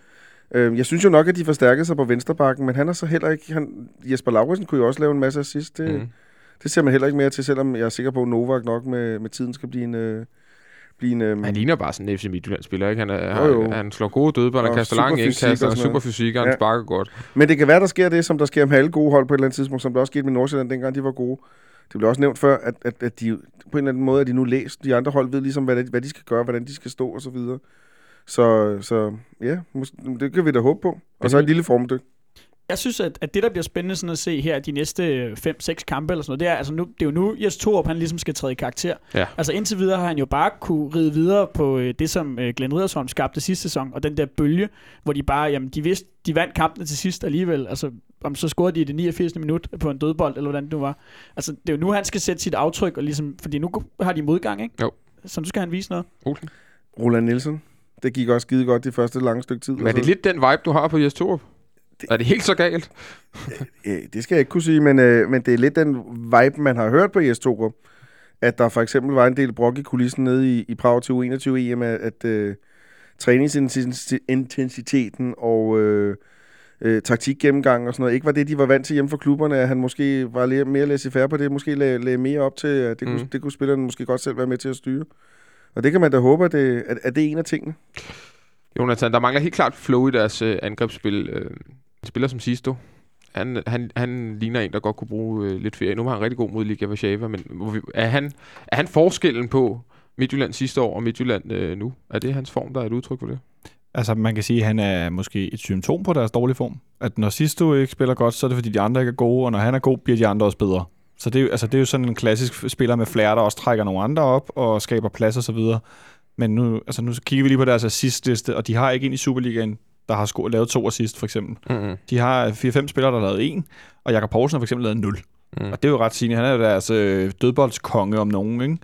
S3: Øh, jeg synes jo nok, at de forstærkede sig på vensterbakken, men han er så heller ikke... Han, Jesper Lauritsen kunne jo også lave en masse assist. Det,
S2: Mm.
S3: det ser man heller ikke mere til, selvom jeg er sikker på, at Novak nok med, med tiden skal blive en... Øh, blive en øh,
S2: Han ligner bare sådan en FC Midtjylland-spiller, ikke? Han, er,
S3: Jo, jo.
S2: han, han slår gode dødbold, han kaster lange indkast,
S3: og sådan
S2: super fysik, han
S3: Ja.
S2: sparker godt.
S3: Men det kan være, der sker det, som der sker med alle gode hold på et eller andet tidspunkt, som der også skete med Nordsjælland, dengang de var gode. Det blev også nævnt før, at, at, at de på en eller anden måde er de nu læst. De andre hold ved ligesom, hvad, det, hvad de skal gøre, hvordan de skal stå og så videre. Så, så ja, det kan vi da håbe på. Og så et lille formdyk.
S4: Jeg synes, at, at det, der bliver spændende sådan at se her de næste 5-6 kampe eller sådan noget, det er, altså nu, det er jo nu, Jes Torup, han ligesom skal træde i karakter.
S2: Ja.
S4: Altså indtil videre har han jo bare kunne ride videre på øh, det, som øh, Glenn Riddersholm skabte sidste sæson, og den der bølge, hvor de bare, jamen de vidste, de vandt kampene til sidst alligevel. Altså, om så scorede de i det 89. minut på en dødbold, eller hvordan det nu var. Altså, det er jo nu, han skal sætte sit aftryk, og ligesom, fordi nu har de modgang, ikke?
S2: Jo.
S4: Så nu skal han vise noget.
S2: Olsen.
S3: Roland Nielsen. Det gik også skide godt de første lange stykke tid.
S2: Men er
S3: og
S2: det lidt den vibe, du har på Jes Torup?
S3: Det-
S2: Er det helt så galt?
S3: Øh, det skal jeg ikke kunne sige, men, øh, men det er lidt den vibe, man har hørt på Jes Torup. At der for eksempel var en del brok i kulissen nede i, i Prag til U21 EM, at, at øh, træningsintensiteten og øh, øh, taktikgennemgang og sådan noget, ikke var det, de var vant til hjemme for klubberne, at han måske var mere laissez-faire på det, måske lagde, lagde mere op til, at det. Mm. kunne, det kunne spillerne måske godt selv være med til at styre. Og det kan man da håbe, at det, at, at det er en af tingene.
S2: Jonathan, der mangler helt klart flow i deres øh, angrebsspil. Øh, en spiller som Sisto, han, han, han ligner en, der godt kunne bruge øh, lidt ferie. Nu har han rigtig god mod Liga Warszawa, men er han, er han forskellen på Midtjylland sidste år og Midtjylland øh, nu? Er det hans form, der er et udtryk for det?
S5: Altså, man kan sige, at han er måske et symptom på deres dårlige form. At når sidste ikke spiller godt, så er det fordi, de andre ikke er gode, og når han er god, bliver de andre også bedre. Så det er, jo, altså, det er jo sådan en klassisk spiller med flere, der også trækker nogle andre op og skaber plads og så videre. Men nu, altså, nu kigger vi lige på deres assistliste, og de har ikke en i Superligaen, der har scoret, lavet to assist, for eksempel.
S2: Mm-hmm.
S5: De har 4-5 spillere, der har lavet en, og Jakob Poulsen har for eksempel lavet 0.
S2: Mm.
S5: Og det er jo ret sigende. Han er jo deres øh, dødboldskonge om nogen, ikke?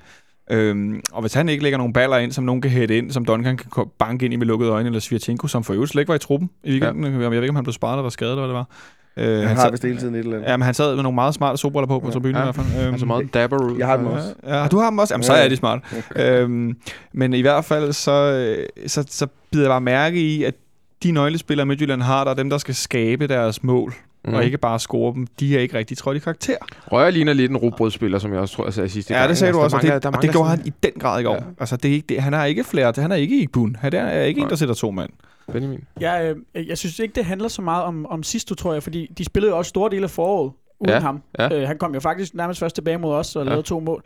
S5: Øhm, og hvis han ikke lægger nogle baller ind, som nogen kan hætte ind, som Duncan kan banke ind i med lukkede øjne, eller Svirchenko, som for øvrigt slet ikke var i truppen i weekenden. Ja. Jeg ved ikke, om han blev sparet eller var skadet, eller hvad det var. Øh,
S3: Han, han har
S5: sad,
S3: vist hele tiden et eller andet.
S5: ja, men han sad med nogle meget smarte solbriller på på
S3: Ja.
S5: tribunen
S2: Ja.
S5: i hvert fald. Øhm,
S2: Altså meget dapper ud.
S3: Jeg har dem også.
S5: Ja, du har dem også? Jamen, så er de smart. øhm, men i hvert fald, så, øh, så, så bider jeg bare mærke i, at de nøglespillere, Midtjylland har, der er dem, der skal skabe deres mål, mm. og ikke bare score dem. De er ikke rigtig trådt i karakter.
S2: Røger ligner lidt en rugbrødspiller, som jeg også tror, jeg sagde sidste
S5: Ja,
S2: gang.
S5: det sagde du
S2: Altså,
S5: også,
S2: der
S5: og det,
S2: mangler-
S5: og det
S2: mangler
S5: gjorde
S2: sådan-
S5: han i den grad i går.
S2: Ja.
S5: Altså, det er ikke, det, han er ikke flere, han er ikke i bund. Han er, er ikke en,
S2: Nej.
S5: der sætter to mand.
S2: Benjamin.
S4: Jeg, øh, jeg synes ikke, det handler så meget om, om sidst, tror jeg, fordi de spillede jo også store dele af foråret uden
S2: Ja,
S4: ham.
S2: ja.
S4: Øh, han kom jo faktisk nærmest først tilbage mod os og
S2: Ja.
S4: lavede to mål.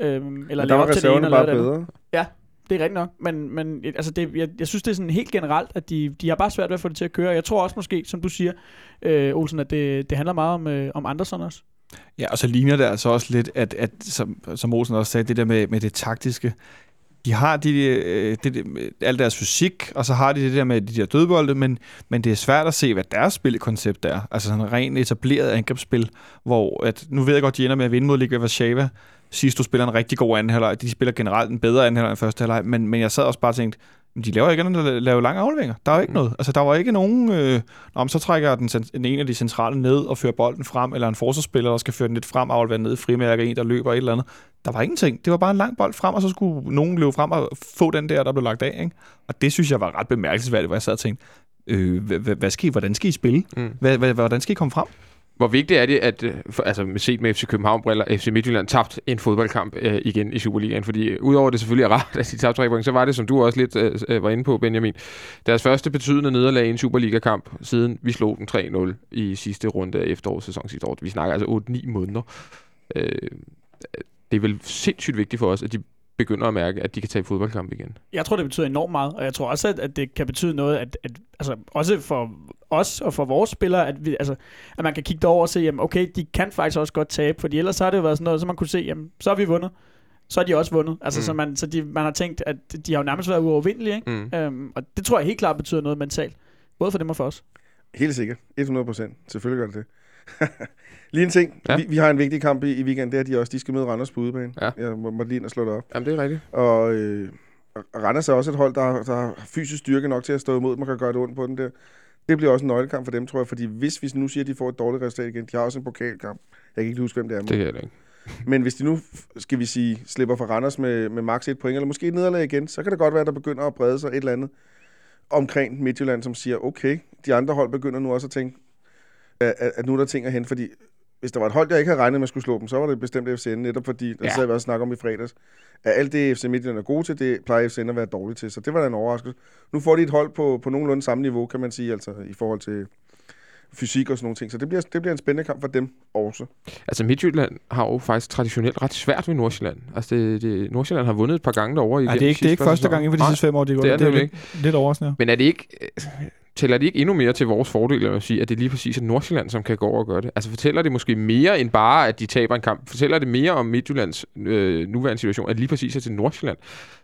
S4: Øhm, eller
S3: der var reserverne
S4: og
S3: bare bedre.
S4: Det er rigtigt nok, men, men altså det, jeg, jeg synes, det er sådan helt generelt, at de, de har bare svært ved at få det til at køre. Jeg tror også måske, som du siger, øh, Olsen, at det, det handler meget om, øh, om Andersen også.
S5: Ja, og så ligner det altså også lidt, at, at som, som Olsen også sagde, det der med, med det taktiske. De har de, de, det, det, al deres fysik, og så har de det der med de der dødbolde, men, men det er svært at se, hvad deres spilkoncept er. Altså sådan en rent etableret angrebsspil, hvor at, nu ved jeg godt, de ender med at vinde mod Liga Warszawa. Sidst du spiller en rigtig god anden halvleg. De spiller generelt en bedre anden halvleg end første halvleg, men, men jeg sad også bare og tænkte, "Men de laver ikke andet end at lave lange afleveringer. Der er jo ikke noget. Altså, der var ikke nogen... Øh, Nå, men så trækker den, den ene af de centrale ned og fører bolden frem, eller en forsvarsspiller, der skal føre den lidt frem, aflevere den ned i frimærke, en, der løber et eller andet. Der var ingenting. Det var bare en lang bold frem, og så skulle nogen løbe frem og få den der, der blev lagt af. Ikke? Og det synes jeg var ret bemærkelsesværdigt, hvor jeg sad og tænkte, øh, hvad, hvad, hvad skal I, hvordan skal I spille?
S2: Mm.
S5: Hvad, hvad, hvordan skal I komme frem?
S2: Hvor vigtigt er det, at øh, for, altså med set med FC København-briller, FC Midtjylland tabt en fodboldkamp øh, igen i Superligaen? Fordi øh, udover det selvfølgelig er rart, at de tabte tre point, så var det, som du også lidt øh, øh var inde på, Benjamin, deres første betydende nederlag i en Superliga-kamp, siden vi slog den 3-0 i sidste runde af efterårssæsonen sidste år. Vi snakker altså 8-9 måneder. Øh, det er vel sindssygt vigtigt for os, at de begynder at mærke, at de kan tage fodboldkamp igen.
S4: Jeg tror, det betyder enormt meget, og jeg tror også, at, at det kan betyde noget, at, at altså, også for os og for vores spillere, at, vi, altså, at man kan kigge derover og se, jamen, okay, de kan faktisk også godt tabe, fordi ellers har det jo været sådan noget, så man kunne se, jamen, så har vi vundet. Så har de også vundet. Altså,
S2: mm.
S4: så, man, så de, man har tænkt, at de har jo nærmest været uovervindelige, ikke?
S2: Mm.
S4: Øhm, og det tror jeg helt klart betyder noget mentalt. Både for dem og for os.
S3: Helt sikkert. 100 procent. Selvfølgelig gør det det. lige en ting.
S2: Ja.
S3: Vi, vi, har en vigtig kamp i, i weekenden. Det er, de også de skal møde Randers på udebane.
S2: Ja.
S3: Jeg må, må lige ind og slå det op.
S2: Jamen, det er rigtigt.
S3: Og, øh, Randers er også et hold, der, der har fysisk styrke nok til at stå imod. Man kan gøre det ondt på den der. Det bliver også en nøglekamp for dem, tror jeg. Fordi hvis vi nu siger, at de får et dårligt resultat igen, de har også en pokalkamp. Jeg kan ikke huske, hvem det er.
S2: Det er det ikke.
S3: Men hvis de nu, skal vi sige, slipper for Randers med, med maks et point, eller måske et nederlag igen, så kan det godt være, at der begynder at brede sig et eller andet omkring Midtjylland, som siger, okay, de andre hold begynder nu også at tænke, at, at nu er der ting at hente, fordi hvis der var et hold, jeg ikke havde regnet med at skulle slå dem, så var det bestemt FCN, netop fordi, der
S2: Ja.
S3: ja. sad vi også snakke om i fredags, at alt det FC Midtjylland er gode til, det plejer FCN at være dårlig til, så det var da en overraskelse. Nu får de et hold på, på nogenlunde samme niveau, kan man sige, altså i forhold til fysik og sådan nogle ting, så det bliver, det bliver en spændende kamp for dem også.
S2: Altså Midtjylland har jo faktisk traditionelt ret svært ved Nordsjælland. Altså det, det, Nordsjælland har vundet et par gange derovre.
S5: Nej,
S2: igennem
S5: det er ikke, det er ikke første gang inden for de sidste fem år, de går.
S2: det er det
S5: jo
S2: jo
S5: lidt, lidt overraskende. ja.
S2: Men er det ikke, tæller det ikke endnu mere til vores fordel at sige, at det lige præcis er Nordsjælland, som kan gå over og gøre det? Altså fortæller det måske mere end bare, at de taber en kamp? Fortæller det mere om Midtjyllands øh, nuværende situation, at lige præcis er til Nordsjælland,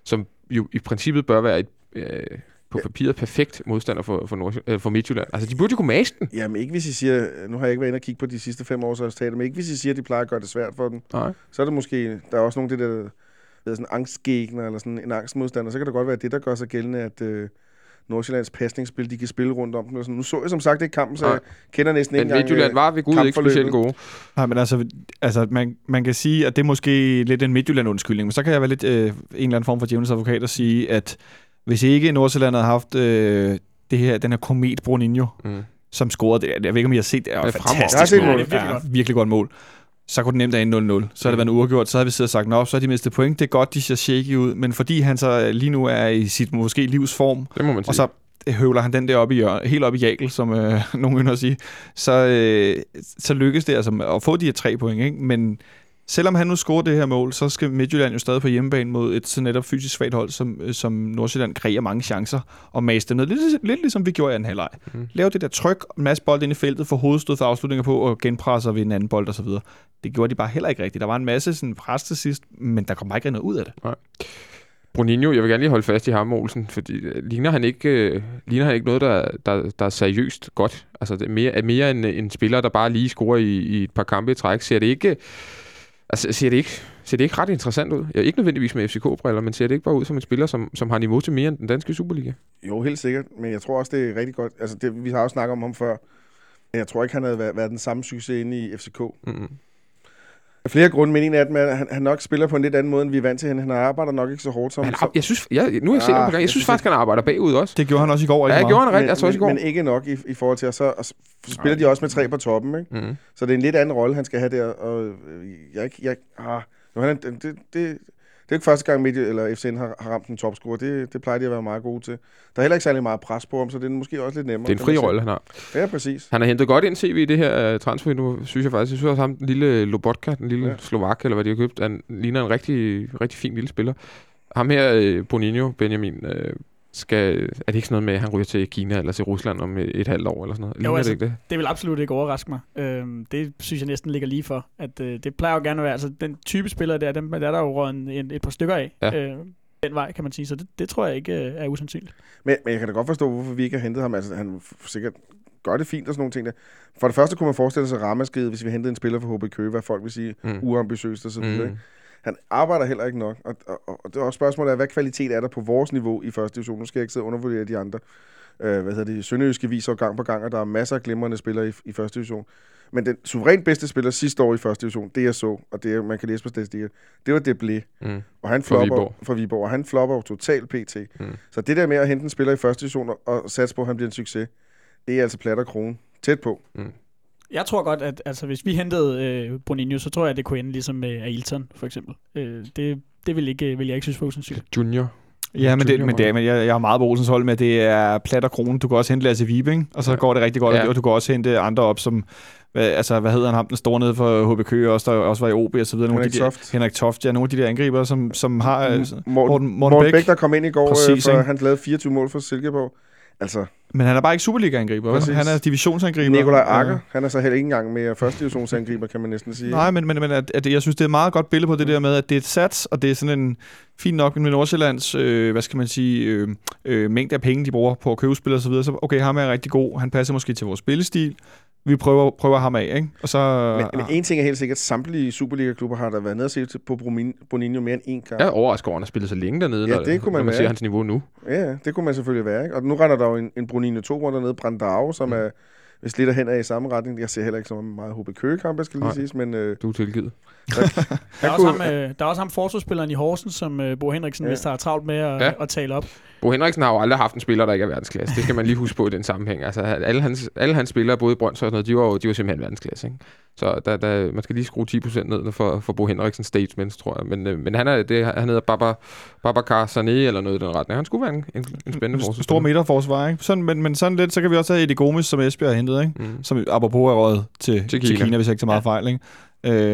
S2: som jo i princippet bør være et, øh, på papiret perfekt modstander for, for, øh, for Midtjylland. Altså de burde jo kunne mase den.
S3: Jamen ikke hvis I siger, nu har jeg ikke været inde og kigge på de sidste fem års resultater, men ikke hvis I siger, at de plejer at gøre det svært for dem,
S2: Nej.
S3: så er det måske, der er også nogle af det der, der hedder sådan angstgegner, eller sådan en angstmodstander, så kan det godt være det, der gør sig gældende, at øh, Nordsjællands pasningsspil, de kan spille rundt om den. Og sådan. Nu så jeg som sagt ikke kampen, så jeg kender næsten
S2: Men
S3: ikke engang...
S2: Midtjylland
S3: øh,
S2: var ved Gud ikke specielt gode.
S5: Nej, men altså, altså man, man kan sige, at det er måske lidt en Midtjylland-undskyldning, men så kan jeg være lidt øh, en eller anden form for djævelens advokat og sige, at hvis ikke Nordsjælland havde haft øh, det her, den her komet Bruninho,
S2: Mm.
S5: som scorede, det, jeg ved ikke, om I har set det, er
S2: Det er
S5: et
S2: fremragende.
S5: fantastisk
S3: Jeg har set
S5: mål.
S4: Det er virkelig
S5: Ja,
S4: godt.
S5: virkelig godt mål. Så kunne det nemt en 0-0. Så havde det været en uafgjort. Så havde vi siddet og sagt, nå, så har de mistet point. Det er godt, de ser shaky ud. Men fordi han så lige nu er i sit måske livsform,
S2: Det må man sige.
S5: og så høvler han den der op i hjørnet, helt op i Jakkel, som øh, nogen ynder at sige, så, øh, så lykkes det altså at få de her tre point. Ikke? Men selvom han nu scorer det her mål, så skal Midtjylland jo stadig på hjemmebane mod et så netop fysisk svagt hold, som, øh, som Nordsjælland kreerer mange chancer og maste dem ned. Lidt, lidt ligesom vi gjorde i anden halvleg.
S2: Mm.
S5: Lave det der tryk, en masse bold ind i feltet, få hovedstød for afslutninger på og genpresser ved en anden bold osv. Det gjorde de bare heller ikke rigtigt. Der var en masse sådan, pres til sidst, men der kom bare ikke noget ud af det.
S2: Bruninho, jeg vil gerne lige holde fast i ham, Olsen, fordi øh, ligner han ikke, øh, ligner han ikke noget, der, der, der er seriøst godt? Altså, det er mere, er mere en, en spiller, der bare lige scorer i, i et par kampe i træk. Ser det ikke, altså, ser det ikke, ser det ikke ret interessant ud? Ja, ikke nødvendigvis med FCK-briller, men ser det ikke bare ud som en spiller, som, som har niveau til mere end den danske Superliga?
S3: Jo, helt sikkert. Men jeg tror også, det er rigtig godt. Altså, det, vi har jo snakket om ham før. Jeg tror ikke, han havde været, været den samme succes inde i FCK.
S2: Mm-hmm.
S3: Flere grunde, men en af dem er, at han, han nok spiller på en lidt anden måde, end vi er vant til. Han, han arbejder nok ikke så hårdt som...
S2: Han,
S3: som
S2: jeg synes, jeg, nu har jeg set ham på
S3: Ah,
S2: gang. Jeg
S3: jeg
S2: synes faktisk, han arbejder bagud også.
S5: Det gjorde han også i går.
S2: Ja,
S5: rigtig
S2: jeg gjorde han rigtigt.
S3: men,
S2: Altså også i
S3: men,
S2: går.
S3: men ikke nok i, i forhold til, at så, og så spiller de også med tre på toppen, ikke?
S2: Mm-hmm.
S3: Så det er en lidt anden rolle, han skal have der, og øh, jeg, jeg, ah, nu, han, er- det, det, er ikke første gang, Midtjylland eller FCN har, har ramt en topscorer. Det, det plejer de at være meget gode til. Der er heller ikke særlig meget pres på ham, så det er måske også lidt nemmere.
S2: Det er en fri rolle, han har.
S3: Ja, præcis.
S2: Han har hentet godt ind CV i det her uh, transfer nu, synes jeg faktisk. Jeg synes også ham, den lille Lobotka, den lille ja. Slovak, eller hvad de har købt, han ligner en rigtig, rigtig fin lille spiller. Ham her, uh, Boninho, Benjamin, uh, skal, er det ikke sådan noget med, at han ryger til Kina eller til Rusland om et, et halvt år eller sådan noget? Ligner
S4: altså,
S2: det ikke det?
S4: Det vil absolut ikke overraske mig. Øhm, det synes jeg næsten ligger lige for. At, øh, det plejer jo gerne at være, altså den type spillere der, dem der er der jo røget en, en, et par stykker af.
S2: Ja.
S4: Øh, den vej, kan man sige. Så det, det tror jeg ikke øh, er usandsynligt.
S3: Men, men jeg kan da godt forstå, hvorfor vi ikke har hentet ham. Altså, han sikkert gør det fint og sådan nogle ting der. For det første kunne man forestille sig ramaskriget, hvis vi hentede en spiller fra HB Køge, hvad folk vil sige,
S2: Mm.
S3: uambitiøst og så videre.
S2: Mm.
S3: Mm. Han arbejder heller ikke nok, og, og, og det er også spørgsmålet af, hvad kvalitet er der på vores niveau i første division? Nu skal jeg ikke sidde og undervurdere de andre. Øh, hvad hedder det? Sønderjyske viser gang på gang, og der er masser af glimrende spillere i, i første division. Men den suverænt bedste spiller sidste år i første division, det jeg så, og det man kan læse på statistikker, det var Deblé.
S2: Mm.
S3: Og han flopper
S2: Viborg.
S3: for Viborg, og han flopper jo totalt pt.
S2: Mm.
S3: Mm. Så det der med at hente en spiller i første division og, og satse på, at han bliver en succes, det er altså plat og krone. Tæt på.
S4: Jeg tror godt, at altså, hvis vi hentede øh, Boninho, så tror jeg, at det kunne ende ligesom med Ailton, for eksempel. Øh, det, det vil, ikke, vil jeg ikke synes var usandsynligt.
S2: Junior.
S5: Ja, men, det, men, det, men jeg, jeg har meget på Olsens hold med, at det er plat og krone. Du kan også hente Lasse Vibe, ikke? og så
S2: Ja.
S5: går det rigtig godt,
S2: Ja.
S5: og du kan også hente andre op, som, hvad, altså, hvad hedder han ham, den store nede for HB Køge, også, der også var i OB og så videre. Nogle
S3: Henrik
S5: de der,
S3: Toft.
S5: Henrik Toft, ja, nogle af de der angriber, som, som har... Altså,
S3: Morten,
S5: Morten, Morten,
S3: Bæk,
S5: Bæk,
S3: der kom ind i går,
S5: Præcis,
S3: Præcis, øh, for
S5: ikke?
S3: han lavede 24 mål for Silkeborg. Altså,
S5: men han er bare ikke Superliga-angriber, han er divisionsangriber.
S3: Nikolaj
S5: Ja.
S3: Akker, han er så heller ikke engang mere første divisionsangriber, kan man næsten sige.
S5: Nej, men, men, men at, at jeg synes, det er et meget godt billede på det der med, at det er et sats, og det er sådan en fint nok med Nordsjællands, øh, hvad skal man sige, øh, øh, mængde af penge, de bruger på at købe spil og så videre. Så okay, ham er rigtig god. Han passer måske til vores spillestil. Vi prøver, prøver ham af, ikke? Og så...
S3: Men, men en ting er helt sikkert, samtlige Superliga-klubber har der været nede og se til på Boninho mere end én kamp.
S2: Jeg er overrasket over, at han har spillet så længe dernede,
S3: Ja,
S2: når,
S3: det kunne man
S2: når man ser hans niveau nu.
S3: Ja, ja, det kunne man selvfølgelig være. Ikke? Og nu render der jo en, en Bruninho 2 rundt dernede, Brandao, som
S2: Mm.
S3: er hvis lidt hen er i samme retning. Jeg ser heller ikke så meget HB Køge-kamp, jeg skal lige
S2: Nej.
S3: siges, men øh,
S2: Du er tilgivet.
S4: Der er,
S3: han
S4: også ham, øh, der er også ham forsvarsspilleren i Horsens, som øh, Bo Henriksen
S3: Ja.
S4: ja. vist har travlt med at,
S2: Ja.
S4: ja. at tale op.
S2: Bo Henriksen har jo aldrig haft en spiller, der ikke er verdensklasse. Det skal man lige huske på i den sammenhæng. Altså, alle hans, alle hans spillere, både i Brøndshøj og sådan noget, de var jo de var simpelthen verdensklasse. Ikke? Så der, der, man skal lige skrue 10% ned for, for Bo Henriksens statements, tror jeg. Men, øh, men han, er, det, han hedder Baba, Babacar Sané eller noget i den retning. Han skulle være en, en, en spændende
S5: Stor
S2: forsvarsspiller.
S5: midterforsvar, ikke? Sådan, men, men sådan lidt, så kan vi også have Eddie Gomes, som Esbjerg har hentet, ikke?
S2: Mm.
S5: Som apropos er røget til,
S2: Til Kina.
S5: Til Kina, hvis jeg ikke tager meget fejl, ikke?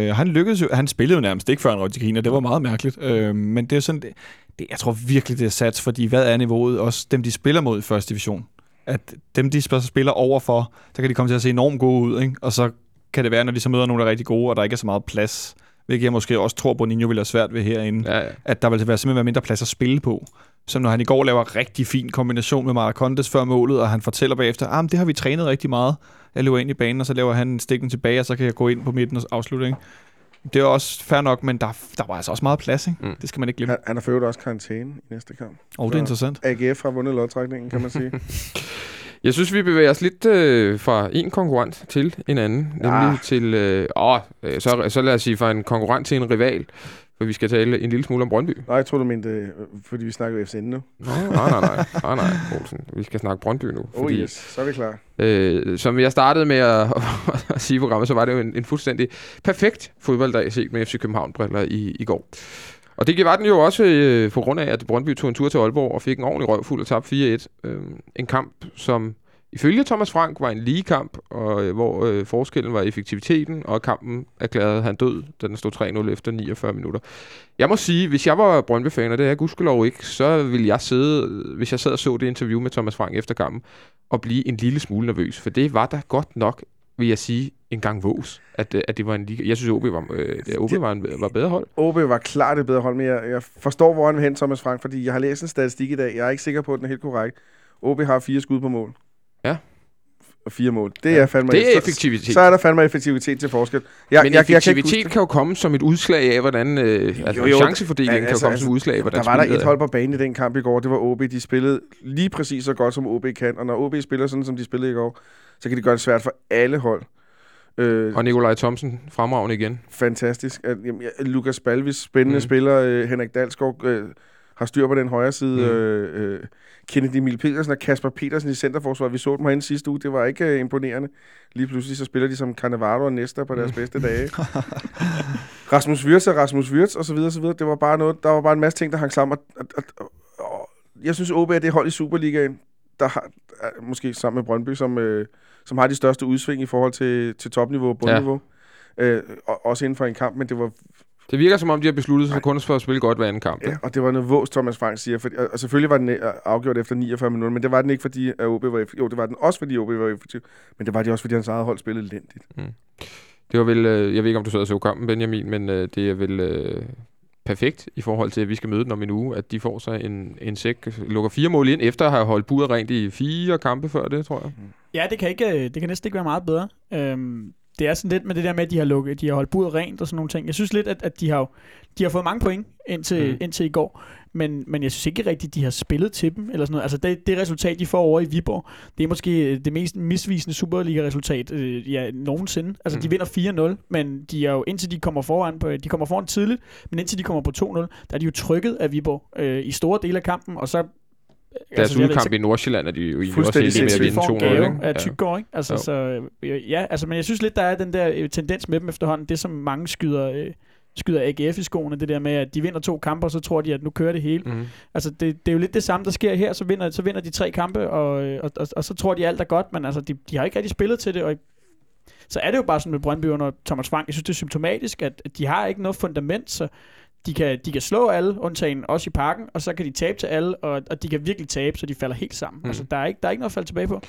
S5: Øh, han lykkedes jo, han spillede jo nærmest ikke før han røg til Kina, det var meget mærkeligt. Øh, men det er sådan, det, det, jeg tror virkelig, det er sats, fordi hvad er niveauet? Også dem, de spiller mod i første division. At dem, de sp- spiller overfor, der kan de komme til at se enormt gode ud, ikke? Og så kan det være, når de så møder nogle, der er rigtig gode, og der ikke er så meget plads, hvilket jeg måske også tror, Boninho vil have svært ved herinde,
S2: Ja, ja.
S5: at der vil være simpelthen være mindre plads at spille på. Som når han i går laver rigtig fin kombination med Maracondes før målet, og han fortæller bagefter, ah, men det har vi trænet rigtig meget. Jeg løber ind i banen, og så laver han en stikning tilbage, og så kan jeg gå ind på midten og afslutte. Ikke? Det er også fair nok, men der, der var altså også meget plads. Ikke?
S2: Mm.
S5: Det skal man ikke glemme.
S3: han, han har for også karantæne i næste kamp.
S5: Og oh, det er interessant.
S3: AGF har vundet lodtrækningen, kan man sige.
S2: Jeg synes, vi bevæger os lidt øh, fra en konkurrent til en anden. Nemlig
S3: Ah.
S2: til... Øh, åh, øh, så, så lad os sige fra en konkurrent til en rival. For vi skal tale en lille smule om Brøndby.
S3: Nej, jeg tror du mente, øh, fordi vi snakker FCN nu.
S2: Nej, nej, nej, nej, nej, nej, Olsen. Vi skal snakke Brøndby nu.
S3: Oh yes, så er vi klar.
S2: øh, som jeg startede med at, at sige i programmet, så var det jo en, en fuldstændig perfekt fodbolddag set med FC København-briller i, i går. Og det var den jo også øh, på grund af, at Brøndby tog en tur til Aalborg og fik en ordentlig røvfuld og tabte 4-1. Øh, en kamp, som ifølge Thomas Frank var en lige kamp, og, øh, hvor øh, forskellen var effektiviteten, og kampen erklærede han død, da den stod 3-0 efter 49 minutter. Jeg må sige, hvis jeg var Brøndby-fan, og det er jeg gudskelov ikke, så ville jeg sidde, hvis jeg sad og så det interview med Thomas Frank efter kampen, og blive en lille smule nervøs, for det var da godt nok, vil jeg sige, en gang vås, at, øh, at det var en liga. Jeg synes, OB var, øh, OB var, en, var bedre hold.
S3: OB var klart det bedre hold, men jeg, jeg forstår, hvor han vil hen, Thomas Frank, fordi jeg har læst en statistik i dag. Jeg er ikke sikker på, at den er helt korrekt. OB har fire skud på mål.
S2: Ja.
S3: Og fire mål. Det er fandme...
S2: Det er
S3: så-
S2: effektivitet.
S3: Så er der fandme effektivitet til forskel. Jeg,
S2: Men
S3: jeg, jeg, jeg, kan
S2: effektivitet kan jo komme som et udslag af, hvordan øh, altså,
S3: Jo, jo,
S2: chancefordelingen
S3: men
S2: kan jo komme som et udslag af,
S3: der
S2: hvordan
S3: var der et hold på banen i den kamp i går. Det var OB. De spillede lige præcis så godt, som OB kan. Og når OB spiller sådan, som de spillede i går, så kan de gøre det svært for alle hold. Øh,
S2: Og Nikolaj Thomsen fremragende igen.
S3: fantastisk. At, jamen, ja, Lukas Balvis, spændende
S2: mm.
S3: spiller. Øh, Henrik Dalsgaard øh, har styr på den højre side.
S2: Mm.
S3: Øh, øh, Kennedy Emil Petersen og Kasper Petersen i centerforsvar. Vi så dem herinde sidste uge. Det var ikke øh, imponerende. Lige pludselig så spiller de som Cannavaro og Nesta på deres
S2: Mm.
S3: bedste dage. Rasmus Wirtz og Rasmus Wirtz og så videre, så videre. Det var bare noget, der var bare en masse ting, der hang sammen. Og, og, og, og, jeg synes, OB er det hold i Superligaen, der har, måske sammen med Brøndby, som, øh, som har de største udsving i forhold til, til topniveau og bundniveau. Ja. Øh, og, også inden for en kamp, men det var
S2: Det virker som om, de har besluttet sig for kun for at spille godt hver anden kamp.
S3: Ja, og det var noget vås, Thomas Frank siger. For, og selvfølgelig var den øh, afgjort efter 49 minutter, men det var den ikke, fordi at OB var effektiv. Jo, det var den også, fordi OB var effektiv. Men det var det også, fordi hans eget hold spillede elendigt.
S2: Det var vel, øh, jeg ved ikke, om du sad og så kampen, Benjamin, men øh, det er vel øh, perfekt i forhold til, at vi skal møde dem om en uge, at de får sig en, en sæk, lukker fire mål ind, efter at have holdt buret rent i fire kampe før det, tror jeg.
S4: Ja, det kan, ikke, det kan næsten ikke være meget bedre. Øhm, det er sådan lidt med det der med, at de har, lukket, de har holdt budet rent og sådan nogle ting. Jeg synes lidt, at, at de, har, jo- de har fået mange point indtil,
S2: Mm.
S4: indtil i går. Men, men jeg synes ikke rigtigt, de har spillet til dem. Eller sådan noget. Altså det, det resultat, de får over i Viborg, det er måske det mest misvisende Superliga-resultat øh, ja, nogensinde. Altså
S2: Mm.
S4: de vinder 4-0, men de er jo, indtil de kommer foran, på, de kommer foran tidligt, men indtil de kommer på 2-0, der er de jo trykket af Viborg øh, i store dele af kampen, og så
S2: Deres
S4: Altså,
S2: udkamp i Nordsjælland er de jo egentlig også heldige med at vinde
S4: får en
S2: 2-0.
S4: gave af
S2: Ja.
S4: Tyggård, ikke? Altså,
S2: Jo.
S4: så, øh, ja, altså, men jeg synes lidt, der er den der øh, tendens med dem efterhånden. Det, som mange skyder, øh, skyder AGF i skoene, det der med, at de vinder to kampe, og så tror de, at nu kører det hele.
S2: Mhm.
S4: Altså, det, det er jo lidt det samme, der sker her. Så vinder, så vinder de tre kampe, og, og, og, og så tror de, alt er godt, men altså, de, de har ikke rigtig spillet til det, og så er det jo bare sådan med Brøndby under Thomas Frank. Jeg synes, det er symptomatisk, at de har ikke noget fundament, så de kan, de kan slå alle, undtagen også i parken, og så kan de tabe til alle, og, og de kan virkelig tabe, så de falder helt sammen.
S2: Mm.
S4: Altså, der er, ikke, der er ikke noget at falde tilbage på.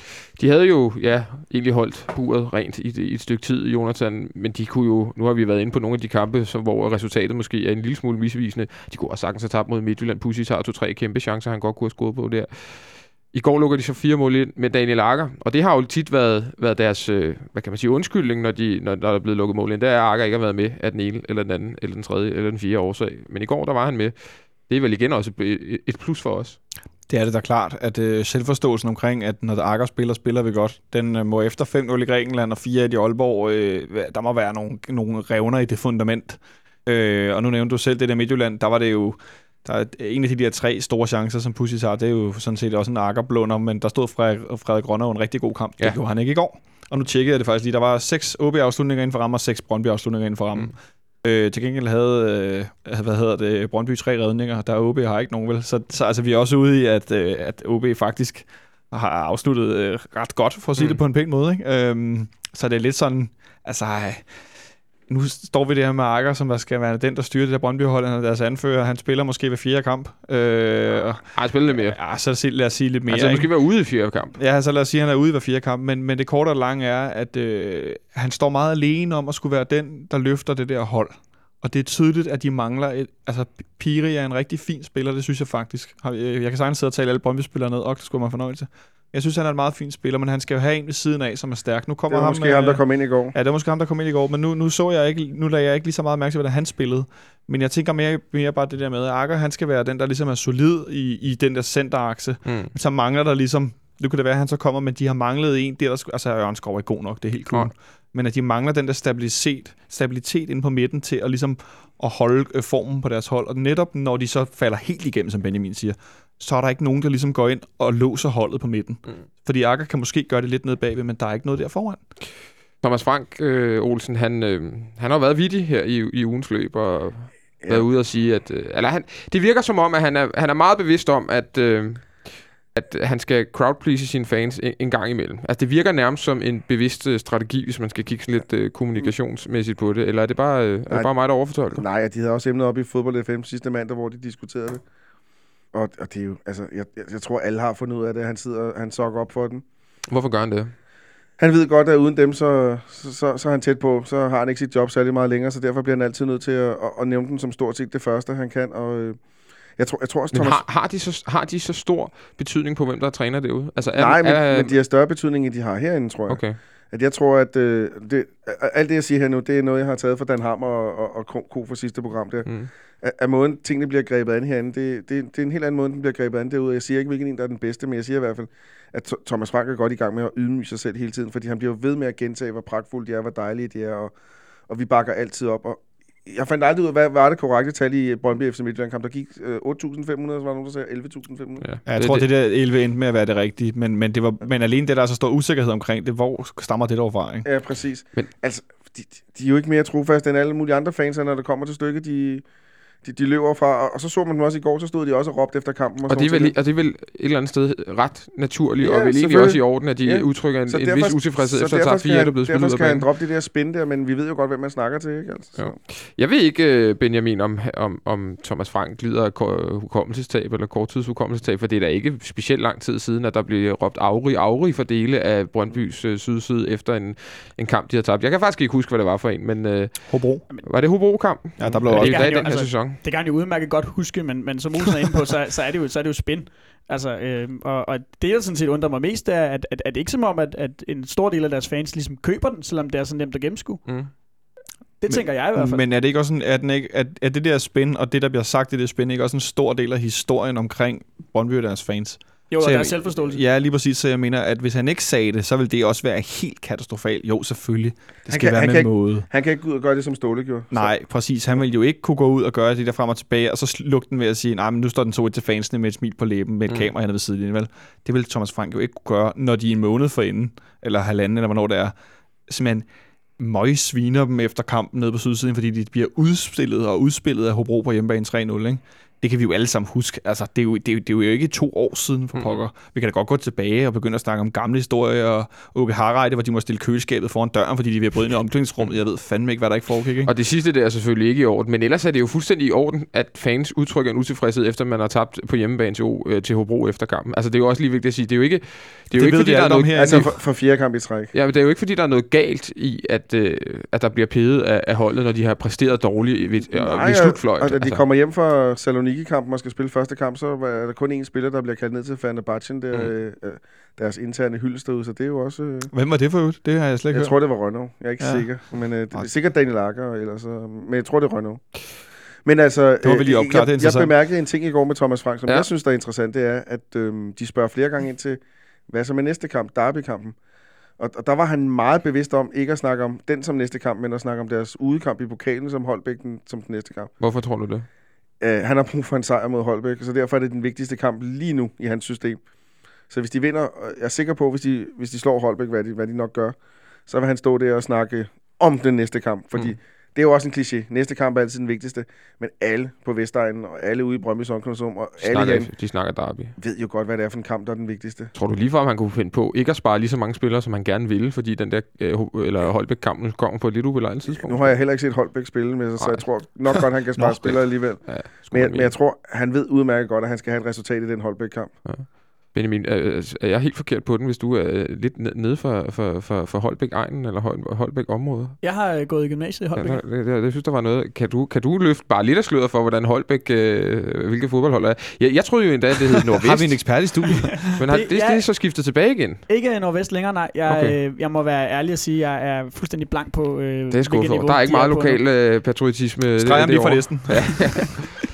S2: De havde jo, ja, egentlig holdt buret rent i, i et stykke tid, Jonathan, men de kunne jo, nu har vi været inde på nogle af de kampe, som, hvor resultatet måske er en lille smule misvisende. De kunne også sagtens have tabt mod Midtjylland. Pussy har to-tre kæmpe chancer, han godt kunne have scoret på der. I går lukker de så fire mål ind med Daniel Akker, og det har jo tit været, været deres, øh, hvad kan man sige, undskyldning, når, de, når, når der er blevet lukket mål ind. Der er Akker ikke har været med af den ene, eller den anden, eller den tredje, eller den fjerde årsag. Men i går, der var han med. Det er vel igen også et- plus for os.
S5: Det er det da klart, at øh, selvforståelsen omkring, at når Akker spiller, spiller vi godt, den øh, må efter 5-0 i Grækenland og 4 i Aalborg, øh, der må være nogle, nogle revner i det fundament. Øh, og nu nævnte du selv det der Midtjylland, der var det jo, der er en af de der tre store chancer, som Pussy har, det er jo sådan set også en Akker-blunder, men der stod Frederik, Frederik Grønner en rigtig god kamp. Ja. Det gjorde han ikke i går. Og nu tjekkede jeg det faktisk lige. Der var seks OB-afslutninger inden for rammen og seks Brøndby-afslutninger inden for rammen.
S2: Mm.
S5: Øh, til gengæld havde, øh, hvad hedder det, Brøndby tre redninger, der OB har ikke nogen vel. Så, så altså, vi er også ude i, at, øh, at OB faktisk har afsluttet øh, ret godt, for at sige
S2: mm.
S5: det på en pæn måde. Ikke? Øhm, så det er lidt sådan, altså... Nu står vi der med Akker, som skal være den, der styrer det der Brøndby-hold, han er deres anfører. Han spiller måske ved fjerde kamp. Øh, og-
S2: Har han spillet lidt mere?
S5: ja, så lad os sige lidt mere.
S2: Altså, han måske være ude i fjerde kamp.
S5: Ja, så lad os sige, at han er ude hver fire kamp, men, men det korte og lange er, at øh, han står meget alene om at skulle være den, der løfter det der hold. Og det er tydeligt, at de mangler et... Altså, Piri er en rigtig fin spiller, det synes jeg faktisk. Jeg kan sagtens sidde og tale alle Brøndby-spillere ned, og det skulle man fornøjelse. Jeg synes, han er en meget fin spiller, men han skal jo have en ved siden af, som er stærk. Nu
S3: Det
S5: kommer
S3: var
S5: ham,
S3: måske ham, der
S5: øh,
S3: kom ind i går.
S5: Ja, det var måske ham, der kom ind i går, men nu, nu så jeg ikke, nu lader jeg ikke lige så meget mærke til, hvordan han spillede. Men jeg tænker mere, mere bare det der med, at Akker, han skal være den, der ligesom er solid i, i den der centerakse.
S2: Mm.
S5: Men så mangler der ligesom, nu kan det være, at han så kommer, men de har manglet en, der, der altså Ørnskov er god nok, det er helt cool.
S2: Ja.
S5: Men at de mangler den der stabilitet, stabilitet inde på midten til at ligesom at holde øh, formen på deres hold. Og netop når de så falder helt igennem, som Benjamin siger, så er der ikke nogen, der ligesom går ind og låser holdet på midten.
S2: Mm.
S5: Fordi Akker kan måske gøre det lidt nede bagved, men der er ikke noget der foran.
S2: Thomas Frank øh, Olsen, han, øh, han har været vittig her i, i ugens løb, og ja. været ude og sige, at... Øh, eller han, det virker som om, at han er, han er meget bevidst om, at, øh, at han skal crowdplease sine fans en, en gang imellem. Altså, det virker nærmest som en bevidst øh, strategi, hvis man skal kigge sådan lidt øh, kommunikationsmæssigt på det. Eller er det bare, øh, er det
S3: Nej.
S2: bare mig, der overfortolker?
S3: Nej, de havde også emnet op i fodbold FM sidste mandag, hvor de diskuterede det. Og, og det er jo, altså, jeg, jeg, tror, alle har fundet ud af det. Han sidder, han sokker op for den.
S2: Hvorfor gør han det?
S3: Han ved godt, at uden dem, så, så, så, så er han tæt på. Så har han ikke sit job særlig meget længere, så derfor bliver han altid nødt til at, at, at nævne den som stort set det første, han kan. Og øh, jeg tror, jeg tror også,
S2: Men
S3: Thomas...
S2: har, har, de så, har de så stor betydning på, hvem der træner derude? Altså, er,
S3: Nej, men,
S2: er,
S3: men de har større betydning, end de har herinde, tror jeg.
S2: Okay.
S3: At jeg tror, at øh, det, alt det, jeg siger her nu, det er noget, jeg har taget fra Dan Hammer og, og, og Ko- Ko fra sidste program der.
S2: Mm.
S3: At, at måden, tingene bliver grebet an herinde, det, det, det er en helt anden måde, den bliver grebet an derude. Jeg siger ikke, hvilken en, der er den bedste, men jeg siger i hvert fald, at Th- Thomas Frank er godt i gang med at ydmyge sig selv hele tiden, fordi han bliver ved med at gentage, hvor pragtfulde de er, hvor dejlige de er, og, og vi bakker altid op. Og jeg fandt aldrig ud af, hvad var det korrekte tal i Brøndby FC Midtjylland kamp. Der gik øh, 8.500, så var der nogen, der sagde 11.500.
S2: Ja.
S5: Ja, jeg tror, det, det der 11 endte med at være det rigtige, men, men, det var, men alene det, der er så stor usikkerhed omkring det, hvor stammer det dog fra, ikke?
S3: Ja, præcis.
S2: Men-
S3: Men, altså, de, de er jo ikke mere trofaste end alle mulige andre fans, når det kommer til stykket. De, de, de løber fra, og, og så så man dem også i går, så stod de også og råbte efter kampen.
S2: Og det, er vel, og det er vel et eller andet sted ret naturligt,
S3: Ja,
S2: og vel egentlig også i orden, at de
S3: Ja.
S2: udtrykker en,
S3: Så
S2: en
S3: derfor-
S2: vis utilfredshed
S3: så
S2: efter at have
S3: derfor
S2: tabt
S3: skal
S2: fire, der er blevet spillet
S3: Derfor
S2: ud af
S3: skal han
S2: banen.
S3: droppe det der spin der, men vi ved jo godt, hvem man snakker til, ikke? Altså,
S2: Jo. Jeg ved ikke, øh, Benjamin, om, om, om Thomas Frank lider af ko- hukommelsestab eller korttidshukommelsestab, for det er da ikke specielt lang tid siden, at der blev råbt afrig, afrig for dele af Brøndbys øh, sydside efter en, en kamp, de har tabt. Jeg kan faktisk ikke huske, hvad det var for en, men øh,
S5: Hobro.
S2: var det Hobro-kampen?
S5: Ja, der blev
S2: Ja,
S5: også...
S2: det er
S4: kan
S2: jo
S4: han
S2: den her
S4: altså-
S2: sæson.
S4: Det kan han jo udmærket godt huske, men, men som Olsen er inde på, så, så, er det jo, så er det jo spin. Altså, øh, og, og det, jeg sådan set undrer mig mest, er, at, at, at det ikke som om, at, at en stor del af deres fans ligesom køber den, selvom det er så nemt at gennemskue.
S2: Mm.
S4: Det
S5: Men-
S4: tænker jeg i hvert fald.
S5: Men er det ikke også sådan, er, den ikke, er, er det der spin, og det, der bliver sagt i det spin, ikke også en stor del af historien omkring Brøndby og deres fans?
S4: Jo, og
S5: Så
S4: der
S5: jeg-
S4: er selvforståelse.
S5: Ja, lige præcis. Så jeg mener, at hvis han ikke sagde det, så vil det også være helt katastrofalt. Jo, selvfølgelig. Det
S3: Han
S5: skal
S3: kan-
S5: være
S3: han
S5: med
S3: kan ikke-
S5: måde.
S3: Han kan ikke gå ud og gøre det, som Ståle gjorde.
S5: Nej, præcis. Han vil jo ikke kunne gå ud og gøre det der frem og tilbage, og så slukke den ved at sige, nej, men nu står den så til fansene med et smil på læben med et
S2: Mm.
S5: kamera hernede ved siden. Vel? Det vil Thomas Frank jo ikke kunne gøre, når de er en måned forinden, eller halvanden, eller hvornår det er. Simpelthen møg sviner dem efter kampen nede på sydsiden, fordi de bliver udstillet og udspillet af Hobro på hjemmebane 3-0, ikke? Det kan vi jo alle sammen huske. Altså, det, er jo, det, er jo, det er jo ikke to år siden for
S2: Mhm.
S5: pokker. Vi kan da godt gå tilbage og begynde at snakke om gamle historier og Åke Harreide, hvor de må stille køleskabet foran døren, fordi de vil bryde ind i omklædningsrummet. Jeg ved fandme ikke, hvad der ikke foregik. Ikke?
S2: Og det sidste der er selvfølgelig ikke i orden, men ellers er det jo fuldstændig i orden, at fans udtrykker en utilfredshed, efter man har tabt på hjemmebane til, O- øh, til Hobro efter kampen. Altså det er jo også lige vigtigt at sige, det er jo ikke, det er jo
S5: Det
S2: ikke
S5: ved
S2: fordi, der er noget,
S5: her.
S3: Altså for, for fjerde kamp i træk.
S2: Ja, men det er jo ikke fordi, der er noget galt i, at, øh, at der bliver peget af, af holdet, når de har præsteret dårligt ved, øh, ved slutfløjt.
S3: og da de
S2: altså.
S3: kommer hjem fra Saloniki-kampen og skal spille første kamp, så er der kun én spiller, der bliver kaldt ned til Fenerbahce, der,
S2: Mm.
S3: øh, deres interne hyldest derude, så det er jo også... Øh,
S5: Hvem var det for øvrigt? Det har jeg slet ikke
S3: jeg
S5: hørt.
S3: tror, det var Rønnow. Jeg er ikke
S5: Ja.
S3: sikker, men øh, det er sikkert Daniel Akker, eller så, men jeg tror, det er Rønnow. Men altså,
S5: Det må vi lige
S3: øh,
S5: opklare, det
S3: jeg, jeg
S5: interessant.
S3: bemærkede en ting i går med Thomas Frank, som
S2: ja.
S3: jeg synes, der er interessant, det er, at øh, de spørger flere gange ind til, hvad så med næste kamp, Derby-kampen. Og, og der var han meget bevidst om ikke at snakke om den som næste kamp, men at snakke om deres udekamp i pokalen som Holbæk den, som den næste kamp.
S2: Hvorfor tror du det?
S3: Øh, han har brug for en sejr mod Holbæk, så derfor er det den vigtigste kamp lige nu i hans system. Så hvis de vinder, jeg er sikker på, hvis de, hvis de slår Holbæk, hvad de, hvad de nok gør, så vil han stå der og snakke om den næste kamp. Fordi
S2: Mm
S3: det er jo også en kliché. Næste kamp er altid den vigtigste. Men alle på Vestegnen, og alle ude i Brøndby Sundkonsum, og
S2: De
S3: alle
S2: snakker,
S3: herinde,
S2: de snakker derby.
S3: ved jo godt, hvad det er for en kamp, der er den vigtigste.
S2: Tror du lige for, at han kunne finde på ikke at spare lige så mange spillere, som han gerne ville, fordi den der øh, eller Holbæk-kampen kommer på et lidt ubelejligt tidspunkt?
S3: Nu har jeg heller ikke set Holbæk spille med sig, så
S2: Nej.
S3: jeg tror nok godt, han kan spare spillere alligevel.
S2: Ja,
S3: Men
S2: men,
S3: jeg, men jeg tror, han ved udmærket godt, at han skal have et resultat i den Holbæk-kamp.
S2: Benjamin, øh, er jeg helt forkert på den, hvis du er øh, lidt ned- nede for, for, for, for Holbæk-egnen eller Hol- Holbæk-området?
S4: Jeg har øh, gået i gymnasiet i Holbæk.
S2: Ja, det, det, det, synes, der var noget. Kan du, kan du løfte bare lidt af sløret for, hvordan Holbæk, øh, hvilket fodboldhold er? Jeg, jeg troede jo endda, det hed Nordvest,
S5: Har vi en ekspert i studiet?
S2: men har,
S4: Det-
S2: det, det,
S4: ja.
S2: er så skiftet tilbage igen.
S4: Ikke Nordvest længere, nej. Jeg,
S2: Okay.
S4: øh, jeg må være ærlig og sige, at jeg er fuldstændig blank på, øh,
S2: Det er
S4: hvilket niveau
S2: Der er ikke meget lokal øh, patriotisme.
S5: Streg ham lige for
S2: derovre.
S5: listen.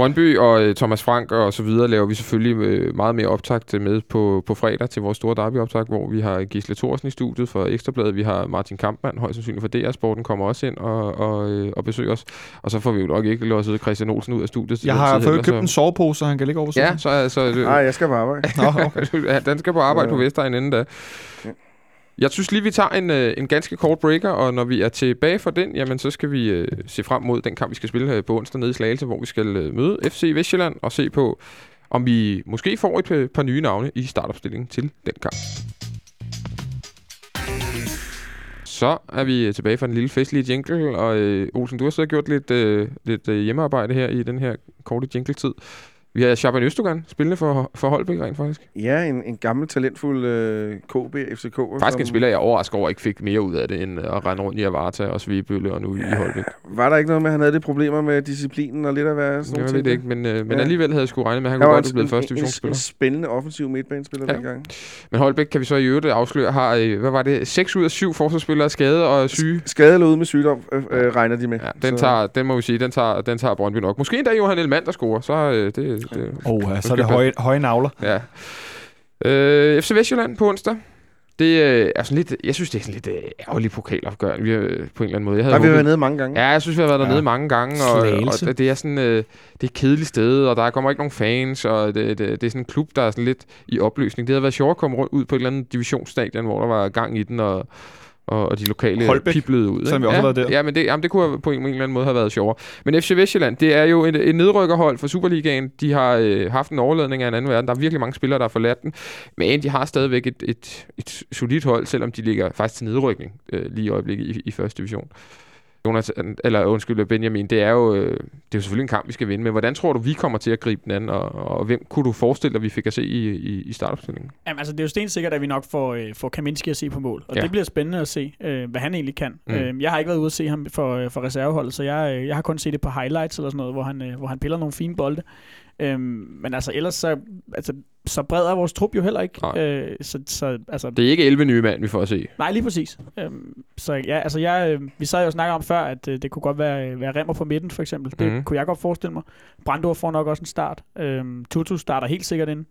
S2: Brøndby og øh, Thomas Frank og så videre laver vi selvfølgelig øh, meget mere optakt med på, på fredag til vores store derbyoptakt, hvor vi har Gisle Thorsen i studiet for Ekstrabladet. Vi har Martin Kampmann, højst sandsynligt for DR Sporten, kommer også ind og, og, øh, og besøger os. Og så får vi jo nok ikke låset Christian Olsen ud af studiet.
S5: Jeg har fået købt
S2: så-
S5: en sovepose, så han kan ligge over
S2: Ja, så altså...
S3: Nej, jeg skal på arbejde.
S5: Nå, okay.
S2: Ja, den skal på arbejde
S3: Ja.
S2: på Vestegn inden da. Jeg synes lige, vi tager en, øh, en ganske kort breaker, og når vi er tilbage fra den, jamen så skal vi øh, se frem mod den kamp, vi skal spille øh, på onsdag nede i Slagelse, hvor vi skal øh, møde FC Vestjylland og se på, om vi måske får et øh, par nye navne i startopstillingen til den kamp. Så er vi øh, tilbage fra en lille festlig jingle, og øh, Olsen, du har så gjort lidt, øh, lidt øh, hjemmearbejde her i den her korte jingle-tid. Vi har Shaban Østogan spillende for, for Holbæk rent faktisk.
S3: Ja, en, en gammel, talentfuld øh, KB, FCK.
S2: Faktisk en spiller, jeg er overrasket over, ikke fik mere ud af det, end at rende rundt i Avarta og Svebølle og nu ja. i Holbæk.
S3: Var der ikke noget med, at han havde det problemer med disciplinen og lidt af hvad?
S2: Jeg ved det ikke, men, øh, men
S3: Ja.
S2: alligevel havde jeg sgu regnet med, at han
S3: Han
S2: kunne godt
S3: en, en,
S2: første
S3: en, en,
S2: divisionsspiller.
S3: spændende offensiv midtbanespiller
S2: Ja.
S3: dengang.
S2: Men Holbæk kan vi så i øvrigt afsløre, har, øh, hvad var det, 6 ud af 7 forsvarsspillere er skade og syge.
S3: Skade eller ude med sygdom, øh, øh, regner de med.
S2: Ja, den, tager, den må vi sige, den tager, den tager Brøndby nok. Måske endda Johan Elmand, der scorer, så øh, det, det,
S5: Oh, ja, så er det høje, høje navler.
S2: Ja. Øh, FC Vestjylland på onsdag. Det øh, er sådan lidt, jeg synes, det er sådan lidt øh, ærgerlig pokalopgør, vi, øh, på en eller anden måde. Jeg
S3: Der
S2: havde
S3: har vi
S2: håbet-
S3: været nede mange gange.
S2: Ja, jeg synes, vi har været dernede
S5: Ja.
S2: mange gange, og,
S5: Slagelse.
S2: og det er sådan øh, det er et kedeligt sted, og der kommer ikke nogen fans, og det, det, det er sådan en klub, der er sådan lidt i opløsning. Det havde været sjovt at komme rundt ud på et eller andet divisionsstadion, hvor der var gang i den, og, og, og de lokale
S5: Holbæk,
S2: piblede ud.
S5: selvom vi også
S2: ja,
S5: har været der.
S2: Ja, men det, jamen, det kunne på en, en eller anden måde have været sjovere. Men FC Vestjylland, det er jo et, et nedrykkerhold for Superligaen. De har øh, haft en overladning af en anden verden. Der er virkelig mange spillere, der har forladt den. Men de har stadigvæk et, et, et solidt hold, selvom de ligger faktisk til nedrykning øh, lige i øjeblikket i, i første division. Jonas, eller undskyld, Benjamin, det er jo, øh, det er jo selvfølgelig en kamp, vi skal vinde, men hvordan tror du, vi kommer til at gribe den anden, og, og hvem kunne du forestille dig, vi fik at se i, i, i startopstillingen?
S4: Jamen, altså, det er jo stensikkert, at vi nok får, øh, får Kaminski at se på mål. Og
S2: Ja.
S4: det bliver spændende at se, øh, hvad han egentlig kan.
S2: Mm.
S4: Mm. Øh, jeg har ikke været ude at se ham for, øh, for reserveholdet, så jeg, øh, jeg har kun set det på highlights eller sådan noget, hvor han, øh, hvor han piller nogle fine bolde. Øhm, men altså, ellers så, altså, så bred er vores trup jo heller ikke.
S2: Nej.
S4: Øh, så, så, altså,
S2: Det er ikke 11 nye mand, vi får at se.
S4: Nej, lige præcis. Øhm, så ja, altså jeg, øh, vi sad jo og snakkede om før, at øh, det kunne godt være, øh, være Remmer på midten, for eksempel. Det
S2: Mhm.
S4: kunne jeg godt forestille mig. Brandor får nok også en start. Øhm, Tutu starter helt sikkert ind.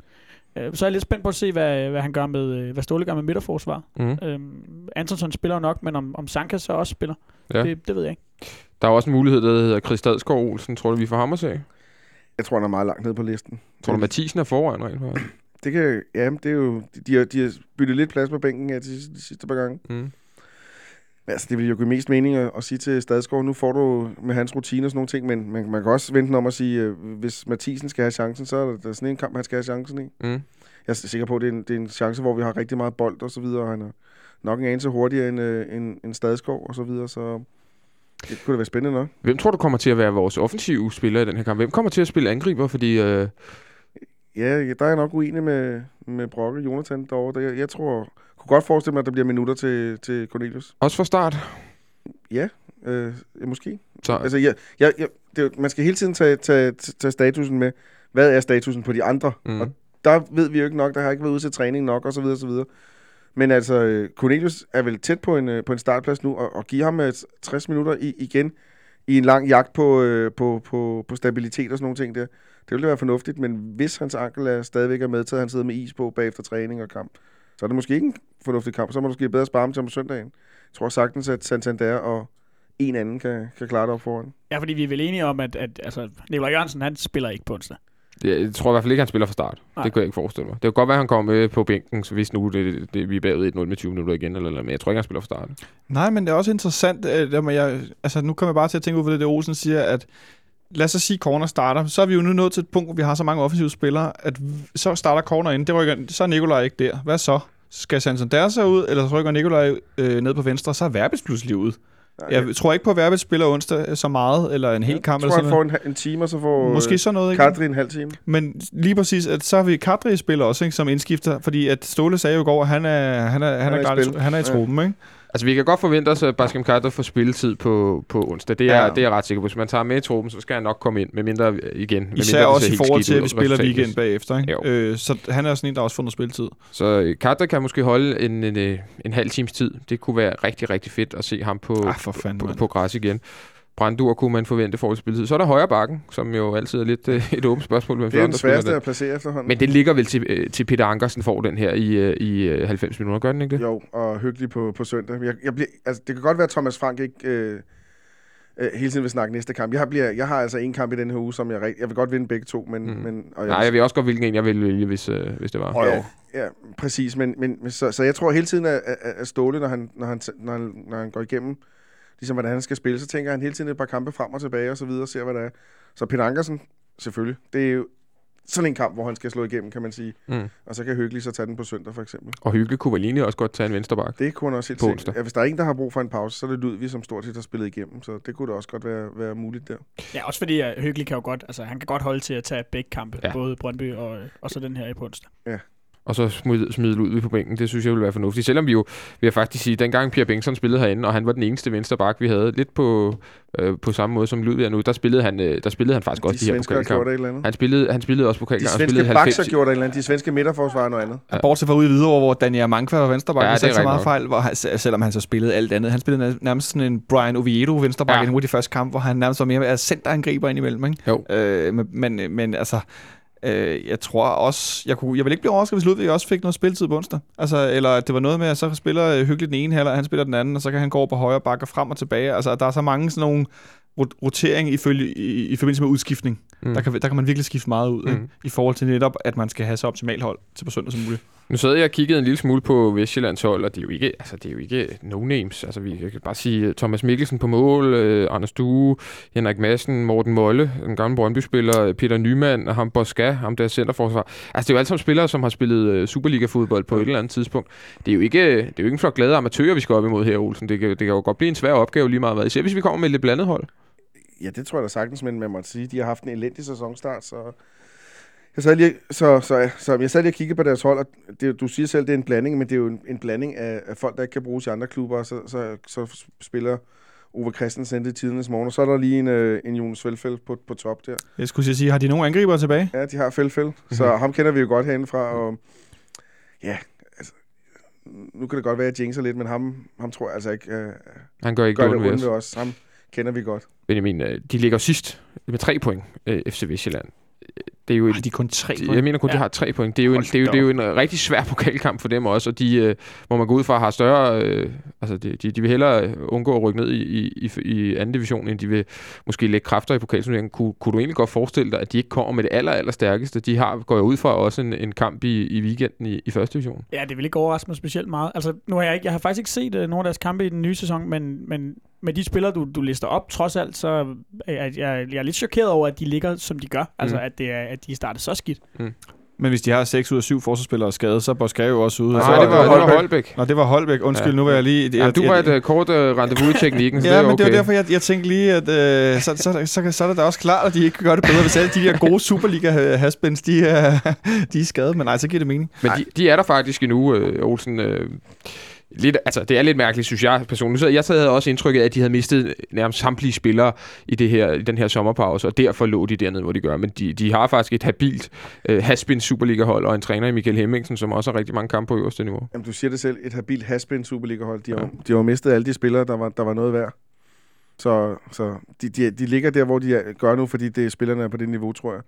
S4: Øh, så er jeg lidt spændt på at se, hvad, hvad han gør med, øh, hvad Ståle gør med midterforsvar.
S2: Mm.
S4: Øhm, Antonsson spiller nok, men om, om Sanka så også spiller,
S2: Ja.
S4: det, det ved jeg ikke.
S2: Der er også en mulighed, der hedder Chris Stadskov Olsen. Tror du, vi får ham at se?
S3: Jeg tror, han er meget langt nede på listen.
S2: Tror du, Mathisen er foran rent faktisk?
S3: Det kan, ja, det er jo, de, de, har, de har byttet lidt plads på bænken her de, sidste- de sidste par gange.
S2: Mm.
S3: Men altså, det vil jo give mest mening at, at sige til Stadsgaard, nu får du med hans rutine og sådan nogle ting, men man, man kan også vente om at sige, øh, hvis Mathisen skal have chancen, så er der, der er sådan en kamp, han skal have chancen i.
S2: Mm.
S3: Jeg er sikker på, at det er en, det er en chance, hvor vi har rigtig meget bold og så videre, og han er nok en anelse hurtigere end, øh, end, end Stadsgaard og så videre, så det kunne da være spændende nok.
S2: Hvem tror du kommer til at være vores offensive spiller i den her kamp? Hvem kommer til at spille angriber? Fordi øh,
S3: Ja, der er jeg nok uenig med, med Brokke Jonathan derovre. Der, jeg, jeg tror, kunne godt forestille mig, at der bliver minutter til, til Cornelius.
S2: også fra start.
S3: Øh, måske.
S2: Så,
S3: Altså, jeg, jeg, jeg, det, man skal hele tiden tage, tage, tage statusen med. Hvad er statusen på de andre?
S2: Mm.
S3: Og der ved vi jo ikke nok. Der har ikke været ude til træning nok, og så men altså, øh, Cornelius er vel tæt på en, øh, på en startplads nu, og, og give ham øh, 60 minutter i, igen i en lang jagt på, øh, på, på, på stabilitet og sådan nogle ting der. Det ville være fornuftigt, men hvis hans ankel er stadigvæk er med til, han sidder med is på bagefter træning og kamp, så er det måske ikke en fornuftig kamp. Så må du måske bedre spare ham til om søndagen. Jeg tror sagtens, at Santander og en anden kan, kan klare det op foran.
S4: Ja, fordi vi er vel enige om, at, at altså, Nikolaj Jørgensen, han spiller ikke på onsdag
S2: jeg tror i hvert fald ikke, han spiller fra start.
S4: Nej.
S2: Det kan jeg ikke forestille mig. Det kan godt være, at han kommer med på bænken, så hvis nu det, det, vi er bagud 1-0 med 20 minutter igen, eller, eller, men jeg tror ikke, han spiller fra start.
S5: Nej, men det er også interessant, øh, der må jeg, altså nu kommer jeg bare til at tænke ud på det, det Olsen siger, at lad os så sige, corner starter, så er vi jo nu nået til et punkt, hvor vi har så mange offensive spillere, at så starter corner ind, det rykker, så er Nikolaj ikke der. Hvad så? Skal Santander så ud, eller så rykker Nikolaj øh, ned på venstre, så er Verbis pludselig ud. Jeg tror ikke på, at Verbis spiller onsdag så meget, eller en hel kamp.
S3: Jeg
S5: Eller
S3: tror, han
S5: sådan
S3: får en, en time, og så får
S5: noget. Måske
S3: øh,
S5: sådan noget, ikke?
S3: Kadri en halv time.
S5: Men lige præcis, at så har vi Kadri spiller også, ikke, som indskifter, fordi at Ståle sagde jo i går, at han er, han er, han
S3: Han
S5: er,
S3: er i
S5: han er, han i
S3: Ja.
S5: truppen, ikke?
S2: Altså, vi kan godt forvente os, at Baskem Carter får spilletid på, på onsdag. Det er,
S5: Ja.
S2: det er jeg ret sikker på. Hvis man tager med i truppen, så skal han nok komme ind, med mindre øh, igen. Med
S5: Især
S2: mindre,
S5: også i forhold til, at vi spiller weekend bagefter. Ikke?
S2: Jo.
S5: Øh, så han er sådan en, der også får noget spilletid.
S2: Så øh, Carter kan måske holde en, en, øh, en halv times tid. Det kunne være rigtig, rigtig fedt at se ham på,
S5: Ah, fanden,
S2: på,
S5: mand.
S2: på græs igen. Brandur kunne man forvente for spilletid. Så er der højre bakken, som jo altid er lidt øh, et åbent spørgsmål. Hvem
S3: Det er den sværeste at placere efterhånden.
S2: Men det ligger vel til, øh, til Peter Ankersen får den her i, øh, i øh, 90 minutter, gør den ikke det?
S3: Jo, og hyggelig på, på søndag. Jeg, jeg bliver, altså, det kan godt være, at Thomas Frank ikke øh, øh, hele tiden vil snakke næste kamp. Jeg har, bliver, jeg har altså en kamp i den her uge, som jeg, jeg vil godt vinde begge to, men...
S2: Mm.
S3: men og
S2: Nej, jeg ved også godt, hvilken en jeg ville vælge, hvis, øh, hvis det var.
S3: Og ja, ja, præcis. Men, men så, så jeg tror hele tiden, at, at, at Ståle, når han, når, han, når, han, når han går igennem, ligesom hvordan han skal spille, så tænker han hele tiden et par kampe frem og tilbage og så videre, og ser, hvad det er. Så Peter Ankersen, selvfølgelig, det er jo sådan en kamp, hvor han skal slå igennem, kan man sige.
S2: Mm.
S3: Og så kan Hyggelig så tage den på søndag, for eksempel.
S2: Og Hyggelig kunne vel egentlig også godt tage en vensterbak.
S3: Det kunne han også helt sikkert. Ja, hvis der er en, der har brug for en pause, så er det Ludvig, som stort set har spillet igennem. Så det kunne da også godt være, være muligt der.
S4: Ja, også fordi uh, Hyggelig kan jo godt, altså han kan godt holde til at tage begge kampe,
S2: Ja.
S4: ja. både Brøndby og, og så den her i på onsdag.
S2: Og så smide, smide Ludvig på bænken. Det synes jeg ville være fornuftigt. Selvom vi jo, vil jeg faktisk sige, dengang Pierre Bengtsson spillede herinde, og han var den eneste venstre bak, vi havde, lidt på, øh, på samme måde som Ludvig er nu, der spillede han, øh, der spillede han faktisk
S3: de
S2: også de her pokalkampe.
S3: et eller andet.
S2: Han spillede, han spillede også
S3: De
S2: pokalkampe. Han
S3: svenske
S2: spillede
S3: backs har
S2: 90
S3: gjort et eller andet. De svenske midterforsvar er noget andet.
S2: Ja.
S5: Bortset fra ude i Hvidovre, hvor Daniel Mankva var venstreback,
S2: Ja,
S5: ja,
S2: det er
S5: så meget
S2: rigtigt
S5: fejl, hvor han, selvom han så spillede alt andet. Han spillede nærmest sådan en Brian Oviedo venstreback
S2: Ja.
S5: ja. i nogle af de første kampe, hvor han nærmest var mere centerangriber indimellem. Ikke?
S2: Jo.
S5: Øh, men, men, men altså, øh, jeg tror også, jeg, kunne, jeg vil ikke blive overrasket, hvis Ludvig også fik noget spilletid på onsdag. Altså, eller at det var noget med, at så spiller øh, hyggeligt den ene halvleg, han spiller den anden, og så kan han gå over på højre bakke frem og tilbage. Altså, der er så mange sådan nogle rot- rotering i, følge, i, i forbindelse med udskiftning.
S2: Mm.
S5: Der, kan, der kan man virkelig skifte meget ud. Mm. ikke? i forhold til netop, at man skal have så optimalt hold til på søndag som muligt.
S2: Nu sad jeg og kiggede en lille smule på Vestjyllands hold, og det er jo ikke, altså, det er jo ikke no-names. Altså, vi jeg kan bare sige øh, Thomas Mikkelsen på mål, øh, Anders Due, Henrik Madsen, Morten Molle, den gamle Brøndby-spiller, øh, Peter Nyman, og ham Boska, ham der centerforsvar. Altså, det er jo alle sammen spillere, som har spillet øh, Superliga-fodbold på et eller andet tidspunkt. Det er jo ikke, øh, det er jo ikke en flok glade amatører, vi skal op imod her, Olsen. Det kan, det kan jo godt blive en svær opgave lige meget hvad. Især hvis vi kommer med et lidt blandet hold.
S3: Ja, det tror jeg da sagtens, men man må sige, de har haft en elendig sæsonstart, så... Jeg sad lige, så, så, så jeg sad lige og kiggede på deres hold, og det, du siger selv, det er en blanding, men det er jo en, en blanding af, af folk, der ikke kan bruges i andre klubber, og så, så, så spiller Ove Christensen det i tidernes morgen, og så er der lige en, øh, en Jonas Felfeldt på, på top der.
S5: Jeg skulle sige, har de nogen angriber tilbage?
S3: Ja, de har Felfeldt, så ham kender vi jo godt herindefra, og ja, altså, nu kan det godt være, at jeg jinxer lidt, men ham, ham tror jeg altså ikke øh,
S2: Han gør ikke
S3: gør det
S2: ondt ved os.
S3: os. Ham kender vi godt.
S2: Benjamin, øh, de ligger sidst med tre point, øh, FC Vestjylland. Øh, det er jo en,
S5: de kun tre point?
S2: jeg mener kun, ja. de har tre point. Det er jo, en, det er jo, det er jo en rigtig svær pokalkamp for dem også, og de, øh, hvor man går ud fra har større... Øh, altså, de, de, de vil hellere øh, undgå at rykke ned i, i, i, anden division, end de vil måske lægge kræfter i pokalturneringen. Kunne, kunne du egentlig godt forestille dig, at de ikke kommer med det aller, aller stærkeste? De har, går jeg ud fra, også en, en kamp i, i weekenden i, i første division.
S4: Ja, det vil ikke overraske mig specielt meget. Altså, nu har jeg, ikke, jeg har faktisk ikke set uh, nogle af deres kampe i den nye sæson, men, men med de spillere, du, du lister op, trods alt, så er jeg, jeg, jeg er lidt chokeret over, at de ligger, som de gør. Altså,
S2: Mm.
S4: at, det er, at de starter så skidt.
S5: Men hvis de har 6 ud af 7 forsvarsspillere skadet, så er Boskage jo også ude.
S2: Nej,
S3: så
S2: det
S3: er
S2: var, det
S3: det
S2: var
S3: Holbæk.
S2: Holbæk.
S5: Nå, det var Holbæk. Undskyld,
S2: Ja.
S5: nu var jeg lige...
S2: Jamen, du var et uh, kort uh, rendezvous i teknikken, så
S5: Ja,
S2: det er
S5: men
S2: okay.
S5: det var derfor, jeg, jeg tænkte lige, at øh, så, så, så, så, så er det da også klart, at de ikke kan gøre det bedre, hvis alle de der gode Superliga-haspens, de, er, de er skadet. Men nej, så giver det mening.
S2: Men de, de er der faktisk endnu, øh, Olsen. Øh, lidt, altså, det er lidt mærkeligt, synes jeg personligt. Så jeg så havde også indtrykket af, at de havde mistet nærmest samtlige spillere i, det her, i den her sommerpause, og derfor lå de dernede, hvor de gør. Men de, de har faktisk et habilt øh, Haspin Superliga-hold, og en træner i Michael Hemmingsen, som også har rigtig mange kampe på øverste niveau.
S3: Jamen, du siger det selv. Et habilt Haspin Superliga-hold. De har, ja. de har mistet alle de spillere, der var, der var noget værd. Så, så de, de, de ligger der, hvor de er, gør nu, fordi det, spillerne er på det niveau, tror jeg.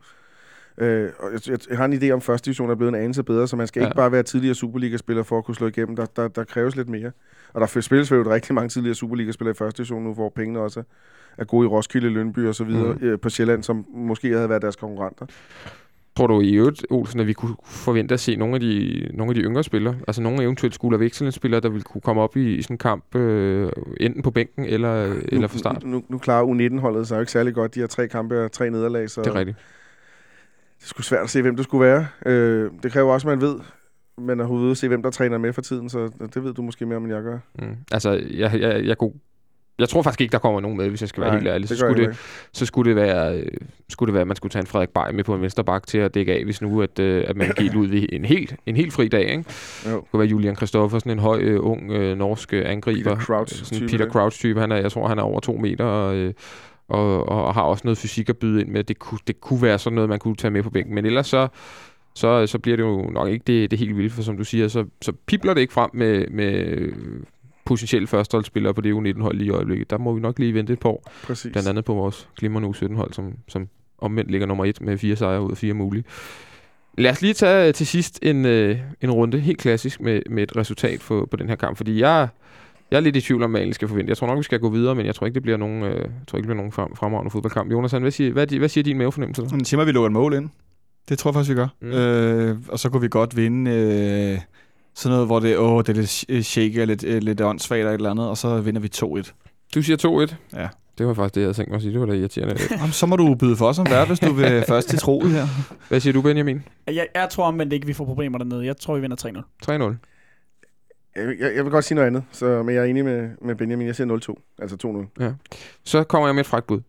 S3: Øh, og jeg, jeg, har en idé om, at første division er blevet en anelse bedre, så man skal
S2: Ja.
S3: ikke bare være tidligere Superliga-spiller for at kunne slå igennem. Der, der, der kræves lidt mere. Og der spilles jo rigtig mange tidligere Superliga-spillere i første division nu, hvor pengene også er- er gode i Roskilde, Lønby og så videre mm. på Sjælland, som måske havde været deres konkurrenter.
S2: Tror du i øvrigt, Olsen, at vi kunne forvente at se nogle af de, nogle af de yngre spillere, altså nogle eventuelt Skula Vekselens-spillere, der ville kunne komme op i, i sådan en kamp, øh, enten på bænken eller, eller fra start?
S3: Nu, nu, nu klarer U19-holdet sig jo ikke særlig godt. De har tre kampe og tre nederlag, så
S2: Det er rigtigt.
S3: Det sgu svært at se, hvem det skulle være. Øh, det kræver også, at man ved, man er ude at se, hvem der træner med for tiden, så det ved du måske mere, end jeg gør.
S2: Mm. Altså, jeg, jeg, jeg, kunne, jeg tror faktisk ikke, der kommer nogen med, hvis jeg skal være
S3: Nej,
S2: helt ærlig. Så
S3: det
S2: skulle, det, så skulle det være, øh, skulle det være, at man skulle tage en Frederik Bay med på en venstre bak til at dække af, hvis nu, at, øh, at man give ud ved en helt, en helt fri dag. Ikke?
S3: Jo.
S2: Det kunne være Julian Kristoffersen, en høj, øh, ung, norsk angriber.
S3: Peter Crouch
S2: Sådan
S3: type,
S2: Peter? Crouch-type. Han er, jeg tror, han er over to meter, og, øh, og, og har også noget fysik at byde ind med. Det kunne, det kunne være sådan noget, man kunne tage med på bænken. Men ellers så, så, så bliver det jo nok ikke det, det helt vilde, for som du siger, så, så pipler det ikke frem med, med potentielle førsteholdsspillere på det U19-hold lige i øjeblikket. Der må vi nok lige vente et par år.
S3: Præcis.
S2: Blandt andet på vores glimrende U17-hold, som, som omvendt ligger nummer et med fire sejre ud af fire mulige. Lad os lige tage til sidst en, øh, en runde, helt klassisk, med, med et resultat på, på den her kamp. Fordi jeg, jeg er lidt i tvivl om, hvad jeg skal forvente. Jeg tror nok, vi skal gå videre, men jeg tror ikke, det bliver nogen, øh, jeg tror ikke, det bliver nogen frem, fremragende fodboldkamp. Jonas, hvad siger, hvad, hvad siger din mavefornemmelse?
S5: Men siger mig, at vi lukker et mål ind. Det tror jeg faktisk, vi gør.
S2: Mm.
S5: Øh, og så kunne vi godt vinde øh, sådan noget, hvor det, åh, det er lidt sh- shake og lidt, øh, lidt åndssvagt eller et eller andet, og så vinder vi 2-1.
S2: Du siger 2-1.
S5: Ja.
S2: Det var faktisk det, jeg havde tænkt mig at sige. Det var da irriterende.
S5: Jamen, så må du byde for os som vært, hvis du vil først til troet her.
S2: hvad siger du, Benjamin?
S4: Jeg, jeg tror omvendt ikke, vi får problemer dernede. Jeg tror, vi vinder 3-0.
S2: 3-0.
S3: Jeg, jeg, vil godt sige noget andet, så, men jeg er enig med, med Benjamin. Jeg siger 0-2, altså 2-0.
S2: Så kommer jeg med et fragtbud.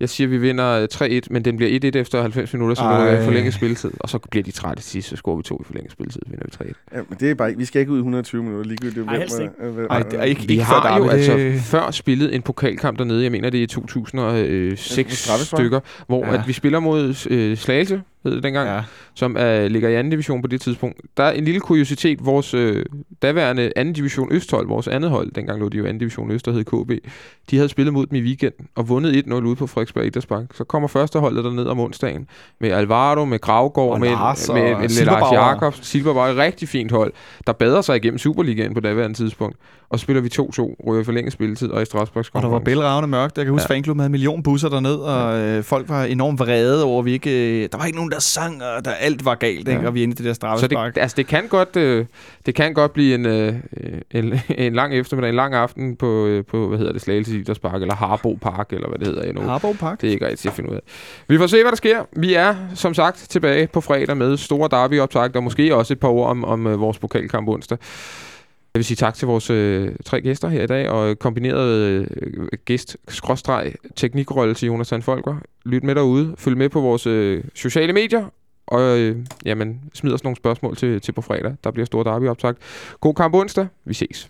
S2: Jeg siger, at vi vinder øh, 3-1, men den bliver 1-1 efter 90 minutter, så
S5: Ej.
S2: det er forlænget spilletid. Og så bliver de trætte til sidst, så scorer vi to i forlænget spilletid, vinder vi 3-1.
S3: Ja, men det er bare, vi skal ikke ud i 120 minutter, ligegyldigt.
S4: Ej,
S3: hvem,
S4: helst ikke.
S3: øh,
S5: Ej, det er ikke,
S2: Vi
S5: ikke
S2: har
S5: før
S2: jo altså
S5: det-
S2: før spillet en pokalkamp dernede, jeg mener det er i 2006
S3: straffespark.
S2: stykker, hvor
S5: Ja.
S2: ja. at vi spiller mod øh, Slagelse, hed det dengang, ja. Som er, ligger i anden division på det tidspunkt. Der er en lille kuriositet, vores øh, daværende anden division Østhold, vores andet hold, dengang lå de jo anden division Øst, der hed KB, de havde spillet mod dem i weekenden og vundet 1-0 ude på Frederiksberg Idrætspark. Så kommer første holdet derned om onsdagen med Alvaro, med Gravgaard,
S5: Og
S2: med,
S5: Lars
S2: med, med, med Lars. Jakobs, Silberbauer, et rigtig fint hold, der bader sig igennem Superligaen på daværende tidspunkt. Og så spiller vi 2-2, ryger forlænget spilletid og i Strasbourgs
S5: Og der var bælragende mørkt. Jeg kan huske,
S2: ja.
S5: fanklubben havde en million busser derned, og øh, folk var enormt vrede over, at vi ikke... Øh, der var ikke nogen, der sang, og der, alt var galt, ikke?
S2: Ja.
S5: og vi endte det der
S2: Så
S5: straffespark.
S2: det, altså det kan godt, øh, det kan godt blive en, øh, en, en lang eftermiddag, en lang aften på, øh, på hvad hedder det, Slagelse Idrætspark, eller Harbo Park, eller hvad det hedder endnu.
S5: Harbo Park.
S2: Det er ikke rigtigt at finde ud af. Vi får se, hvad der sker. Vi er, som sagt, tilbage på fredag med store derby-optakt, og måske også et par ord om, om øh, vores pokalkamp onsdag. Jeg vil sige tak til vores øh, tre gæster her i dag, og kombineret øh, gæst-teknikrolle til Jonas Sandfolker. Lyt med derude, følg med på vores øh, sociale medier, og øh, jamen, smid os nogle spørgsmål til, til på fredag. Der bliver stor derby-optakt. God kamp onsdag. Vi ses.